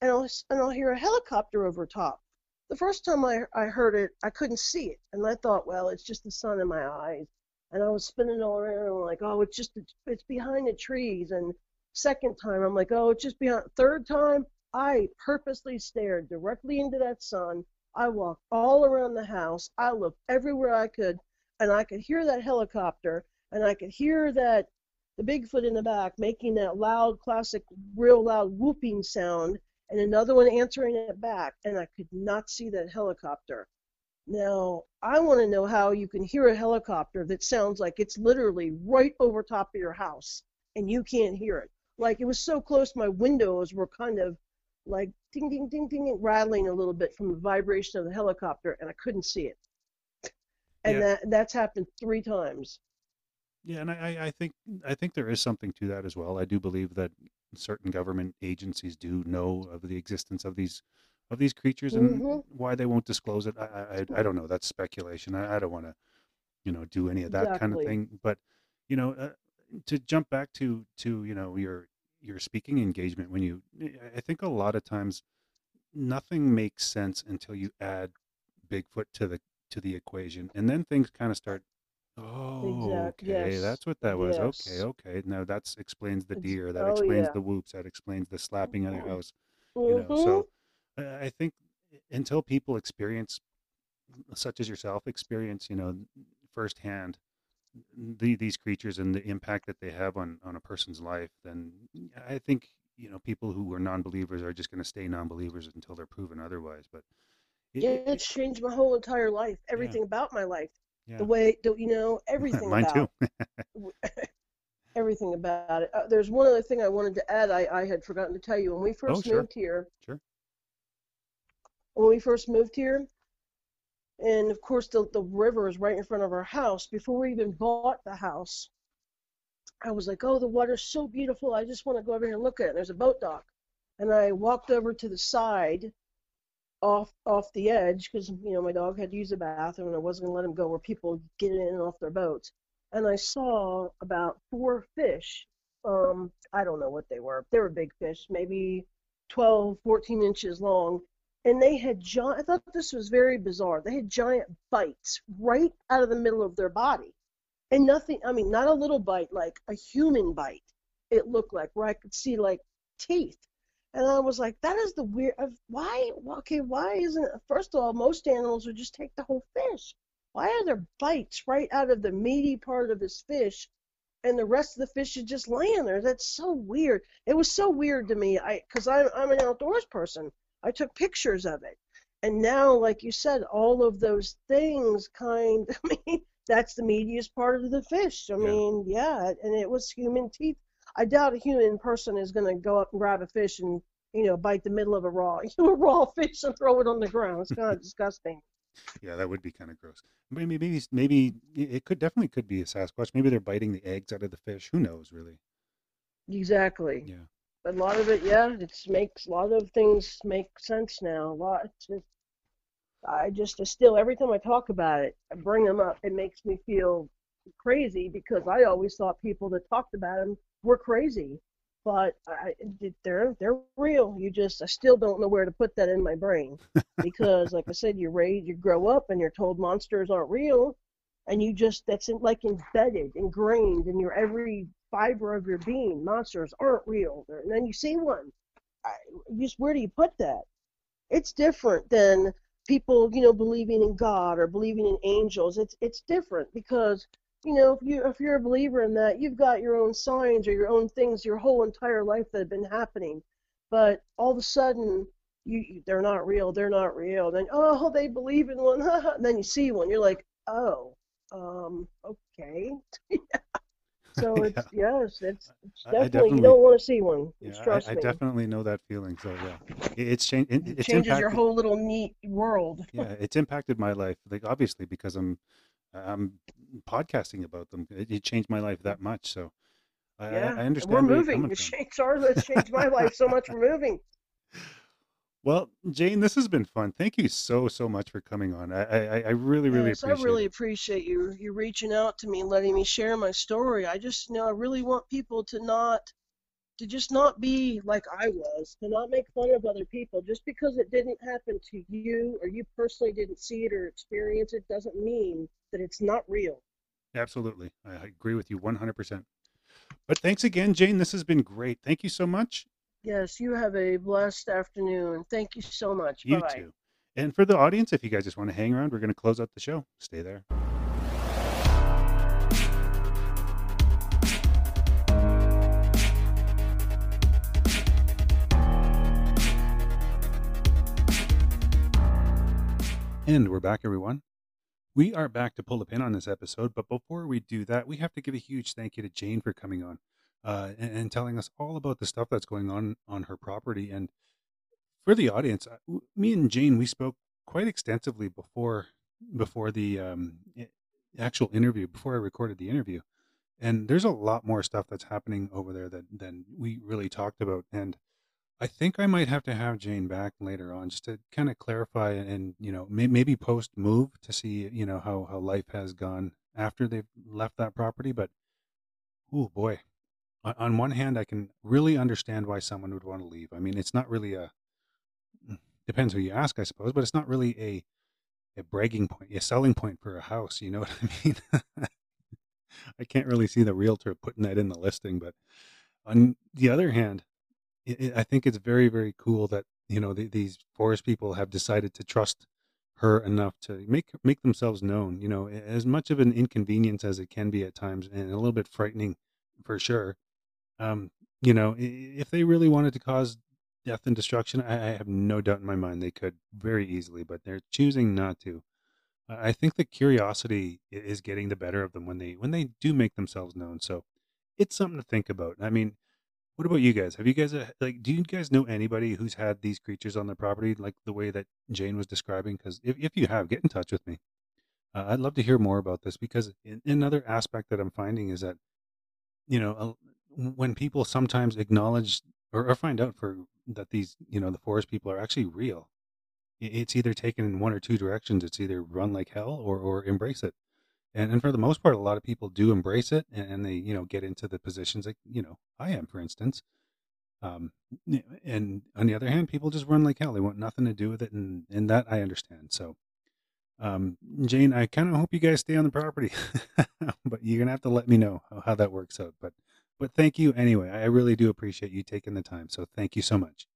And I'll, and I'll hear a helicopter over top. The first time I, I heard it, I couldn't see it. And I thought, well, it's just the sun in my eyes. and I was spinning all around. And I'm like, oh, it's just it's behind the trees. And second time, I'm like, oh, it's just behind. Third time, I purposely stared directly into that sun. I walked all around the house. I looked everywhere I could, and I could hear that helicopter, and I could hear that the Bigfoot in the back making that loud, classic, real loud whooping sound, and another one answering it back, and I could not see that helicopter. Now, I want to know how you can hear a helicopter that sounds like it's literally right over top of your house and you can't hear it. Like it was so close, my windows were kind of like ding, ding, ding, ding, rattling a little bit from the vibration of the helicopter, and I couldn't see it. And Yeah. that that's happened three times. Yeah, and I, I- I think I think there is something to that as well. I do believe that certain government agencies do know of the existence of these of these creatures and Mhm. why they won't disclose it. I I, I- don't know. That's speculation. I, I don't want to, you know, do any of that kind of thing. But you know, uh, to jump back to to you know your your speaking engagement when you, I think a lot of times nothing makes sense until you add Bigfoot to the to the equation, and then things kind of start. Oh, Exact- okay, yes, that's what that was. yes. Okay, okay. Now that explains the deer. That oh, explains yeah. the whoops. That explains the slapping of the Mhm. house. You know, Mhm. so uh, I think until people experience, such as yourself, experience, you know, firsthand the, these creatures and the impact that they have on on a person's life, then I think you know people who are non-believers are just going to stay non-believers until they're proven otherwise. But it, yeah, it- it's changed my whole entire life. Everything about my life. Yeah. The way, you know, everything (laughs) mine about too. (laughs) everything about it. Uh, there's one other thing I wanted to add. I, I had forgotten to tell you when we first Oh, sure. moved here. Sure. When we first moved here, and of course the the river is right in front of our house. Before we even bought the house, I was like, "Oh, the water's so beautiful. I just want to go over here and look at it." There's a boat dock, and I walked over to the side, off off the edge, because you know my dog had to use the bathroom, and I wasn't gonna let him go where people get in and off their boats. And I saw about four fish. Um, I don't know what they were. They were big fish, maybe 12, 14 inches long, and they had giant. I thought this was very bizarre. They had giant bites right out of the middle of their body, and nothing. I mean, not a little bite, like a human bite. It looked like where I could see like teeth, and I was like, that is the weird. Uh, why? Okay, why isn't? it First of all, most animals would just take the whole fish. Why are there bites right out of the meaty part of this fish? and the rest of the fish is just laying there. That's so weird. It was so weird to me. I because I'm I'm an outdoors person. I took pictures of it, and now, like you said, all of those things kind. (laughs) I mean, that's the meatiest part of the fish. I Yeah. mean, yeah, and it was human teeth. I doubt a human person is going to go up and grab a fish and you know bite the middle of a raw (laughs) a raw fish and throw it on the ground. It's kind of disgusting. Yeah, that would be kind of gross. Maybe, maybe, maybe it could definitely could be a Sasquatch. Maybe they're biting the eggs out of the fish. Who knows, really? Exactly. Yeah. But a lot of it, yeah, it makes a lot of things make sense now. A lot. It's just, I just still every time I talk about it, I bring them up. It makes me feel crazy because I always thought people that talked about them were crazy, but I, they're they're real. You just I still don't know where to put that in my brain (laughs) because, like I said, you raise, you grow up, and you're told monsters aren't real, and you just that's in, like embedded, ingrained in your every fiber of your being. Monsters aren't real, and then you see one. I, just where do you put that? It's different than people, you know, believing in God or believing in angels. It's it's different because you know if you if you're a believer in that, you've got your own signs or your own things your whole entire life that have been happening, but all of a sudden. You, they're not real. They're not real. Then oh, they believe in one. (laughs) and then you see one. You're like, oh, um, okay. (laughs) so (laughs) it's yes, it's, it's definitely, definitely- you don't want to see one. Yeah, Just I, I me. definitely know that feeling. So yeah, it, it's changed. It, It it's changes impacted, your whole little neat world. yeah, it's impacted my life. Like obviously because I'm I'm podcasting about them. It, it changed my life that much. So I, yeah, I, I understand. We're moving. coming It from. changed our, it's changed my life so much. We're moving. (laughs) Well, Jane, this has been fun. Thank you so so much for coming on. I I, I really really yes, I appreciate really it. appreciate you you reaching out to me, and letting me share my story. I just you know I really want people to not to just not be like I was, to not make fun of other people just because it didn't happen to you or you personally didn't see it or experience it doesn't mean that it's not real. Absolutely. I agree with you 100%. But thanks again, Jane. This has been great. Thank you so much. Yes, you have a blessed afternoon. Thank you so much. You Bye-bye. too. And for the audience, if you guys just want to hang around, we're going to close out the show. Stay there. And we're back, everyone. We are back to pull the pin on this episode, but before we do that, we have to give a huge thank you to Jane for coming on uh, and, and telling us all about the stuff that's going on on her property. And for the audience, uh, me and Jane, we spoke quite extensively before before the um, actual interview, before I recorded the interview. And there's a lot more stuff that's happening over there that than we really talked about. And I think I might have to have Jane back later on just to kind of clarify and, you know, may, maybe post move to see, you know, how, how life has gone after they've left that property. But, oh boy, on, on one hand, I can really understand why someone would want to leave. I mean, it's not really a, mm, depends who you ask, I suppose, but it's not really a, a bragging point, a selling point for a house. You know (laughs) what I mean? I can't really see the realtor putting that in the listing, but on the other hand, it, I think it's very, very cool that you know the, these forest people have decided to trust her enough to make make themselves known. You know, as much of an inconvenience as it can be at times, and a little bit frightening for sure. Um, you know, if they really wanted to cause death and destruction, I, I have no doubt in my mind they could very easily, but they're choosing not to. I think the curiosity is getting the better of them when they when they do make themselves known. So it's something to think about. I mean, what about you guys? Have you guys uh, like? Do you guys know anybody who's had these creatures on their property, like the way that Jane was describing? Because if if you have, get in touch with me. Uh, I'd love to hear more about this because in, another aspect that I'm finding is that you know when people sometimes acknowledge or, or find out for that these you know the forest people are actually real. It's either taken in one or two directions. It's either run like hell or or embrace it. And and for the most part, a lot of people do embrace it, and, and they you know get into the positions that, you know I am, for instance. Um, and on the other hand, people just run like hell. They want nothing to do with it, and and that I understand. So, um, Jane, I kind of hope you guys stay on the property, (laughs) but you're gonna have to let me know how, how that works out. But but thank you anyway. I really do appreciate you taking the time. So thank you so much.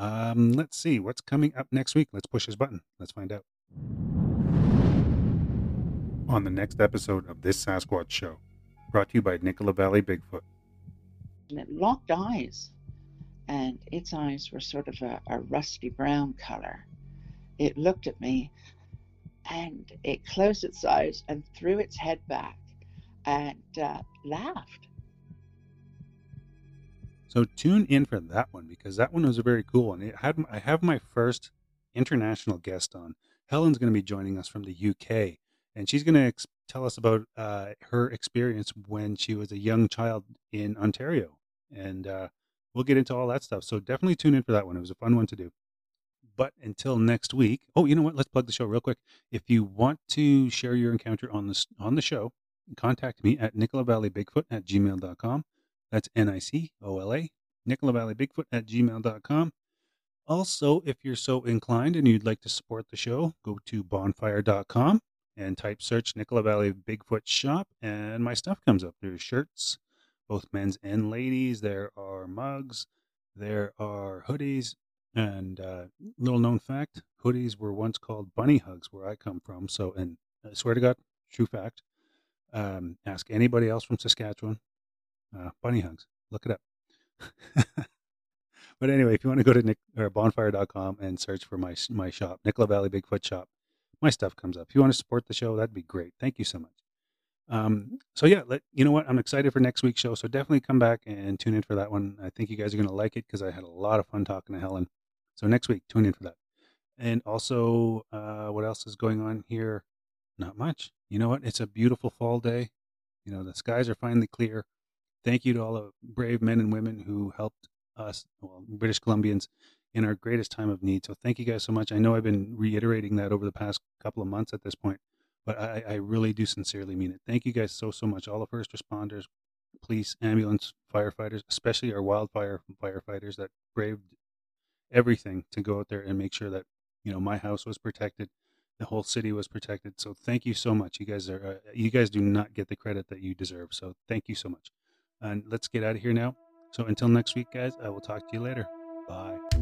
Um, let's see what's coming up next week. Let's push this button. Let's find out. On the next episode of this Sasquatch show, brought to you by Nicola Valley Bigfoot. and it locked eyes, and its eyes were sort of a, a rusty brown color. It looked at me, and it closed its eyes and threw its head back and uh, laughed. So tune in for that one because that one was a very cool, one. it had I have my first international guest on. Helen's going to be joining us from the UK, and she's going to ex- tell us about uh, her experience when she was a young child in Ontario, and uh, we'll get into all that stuff. So definitely tune in for that one. It was a fun one to do. But until next week, oh, you know what? Let's plug the show real quick. If you want to share your encounter on this on the show, contact me at Nicola Valley Bigfoot at gmail.com. That's N I C O L A, Nicola Valley Bigfoot at gmail.com. Also, if you're so inclined and you'd like to support the show, go to bonfire.com and type search Nicola Valley Bigfoot Shop, and my stuff comes up. There's shirts, both men's and ladies. There are mugs. There are hoodies. And uh, little known fact hoodies were once called bunny hugs where I come from. So, and I swear to God, true fact. Um, ask anybody else from Saskatchewan. Uh, bunny hugs. Look it up. (laughs) but anyway, if you want to go to Nick, or bonfire.com and search for my my shop, Nicola Valley Bigfoot Shop, my stuff comes up. If you want to support the show, that'd be great. Thank you so much. Um, so yeah, let, you know what? I'm excited for next week's show. So definitely come back and tune in for that one. I think you guys are going to like it because I had a lot of fun talking to Helen. So next week, tune in for that. And also, uh, what else is going on here? Not much. You know what? It's a beautiful fall day. You know, the skies are finally clear. Thank you to all the brave men and women who helped us, well, British Columbians, in our greatest time of need. So thank you guys so much. I know I've been reiterating that over the past couple of months at this point, but I, I really do sincerely mean it. Thank you guys so, so much. All the first responders, police, ambulance, firefighters, especially our wildfire firefighters that braved everything to go out there and make sure that, you know, my house was protected the whole city was protected. So thank you so much. You guys are uh, you guys do not get the credit that you deserve. So thank you so much. And let's get out of here now. So until next week, guys, I will talk to you later. Bye.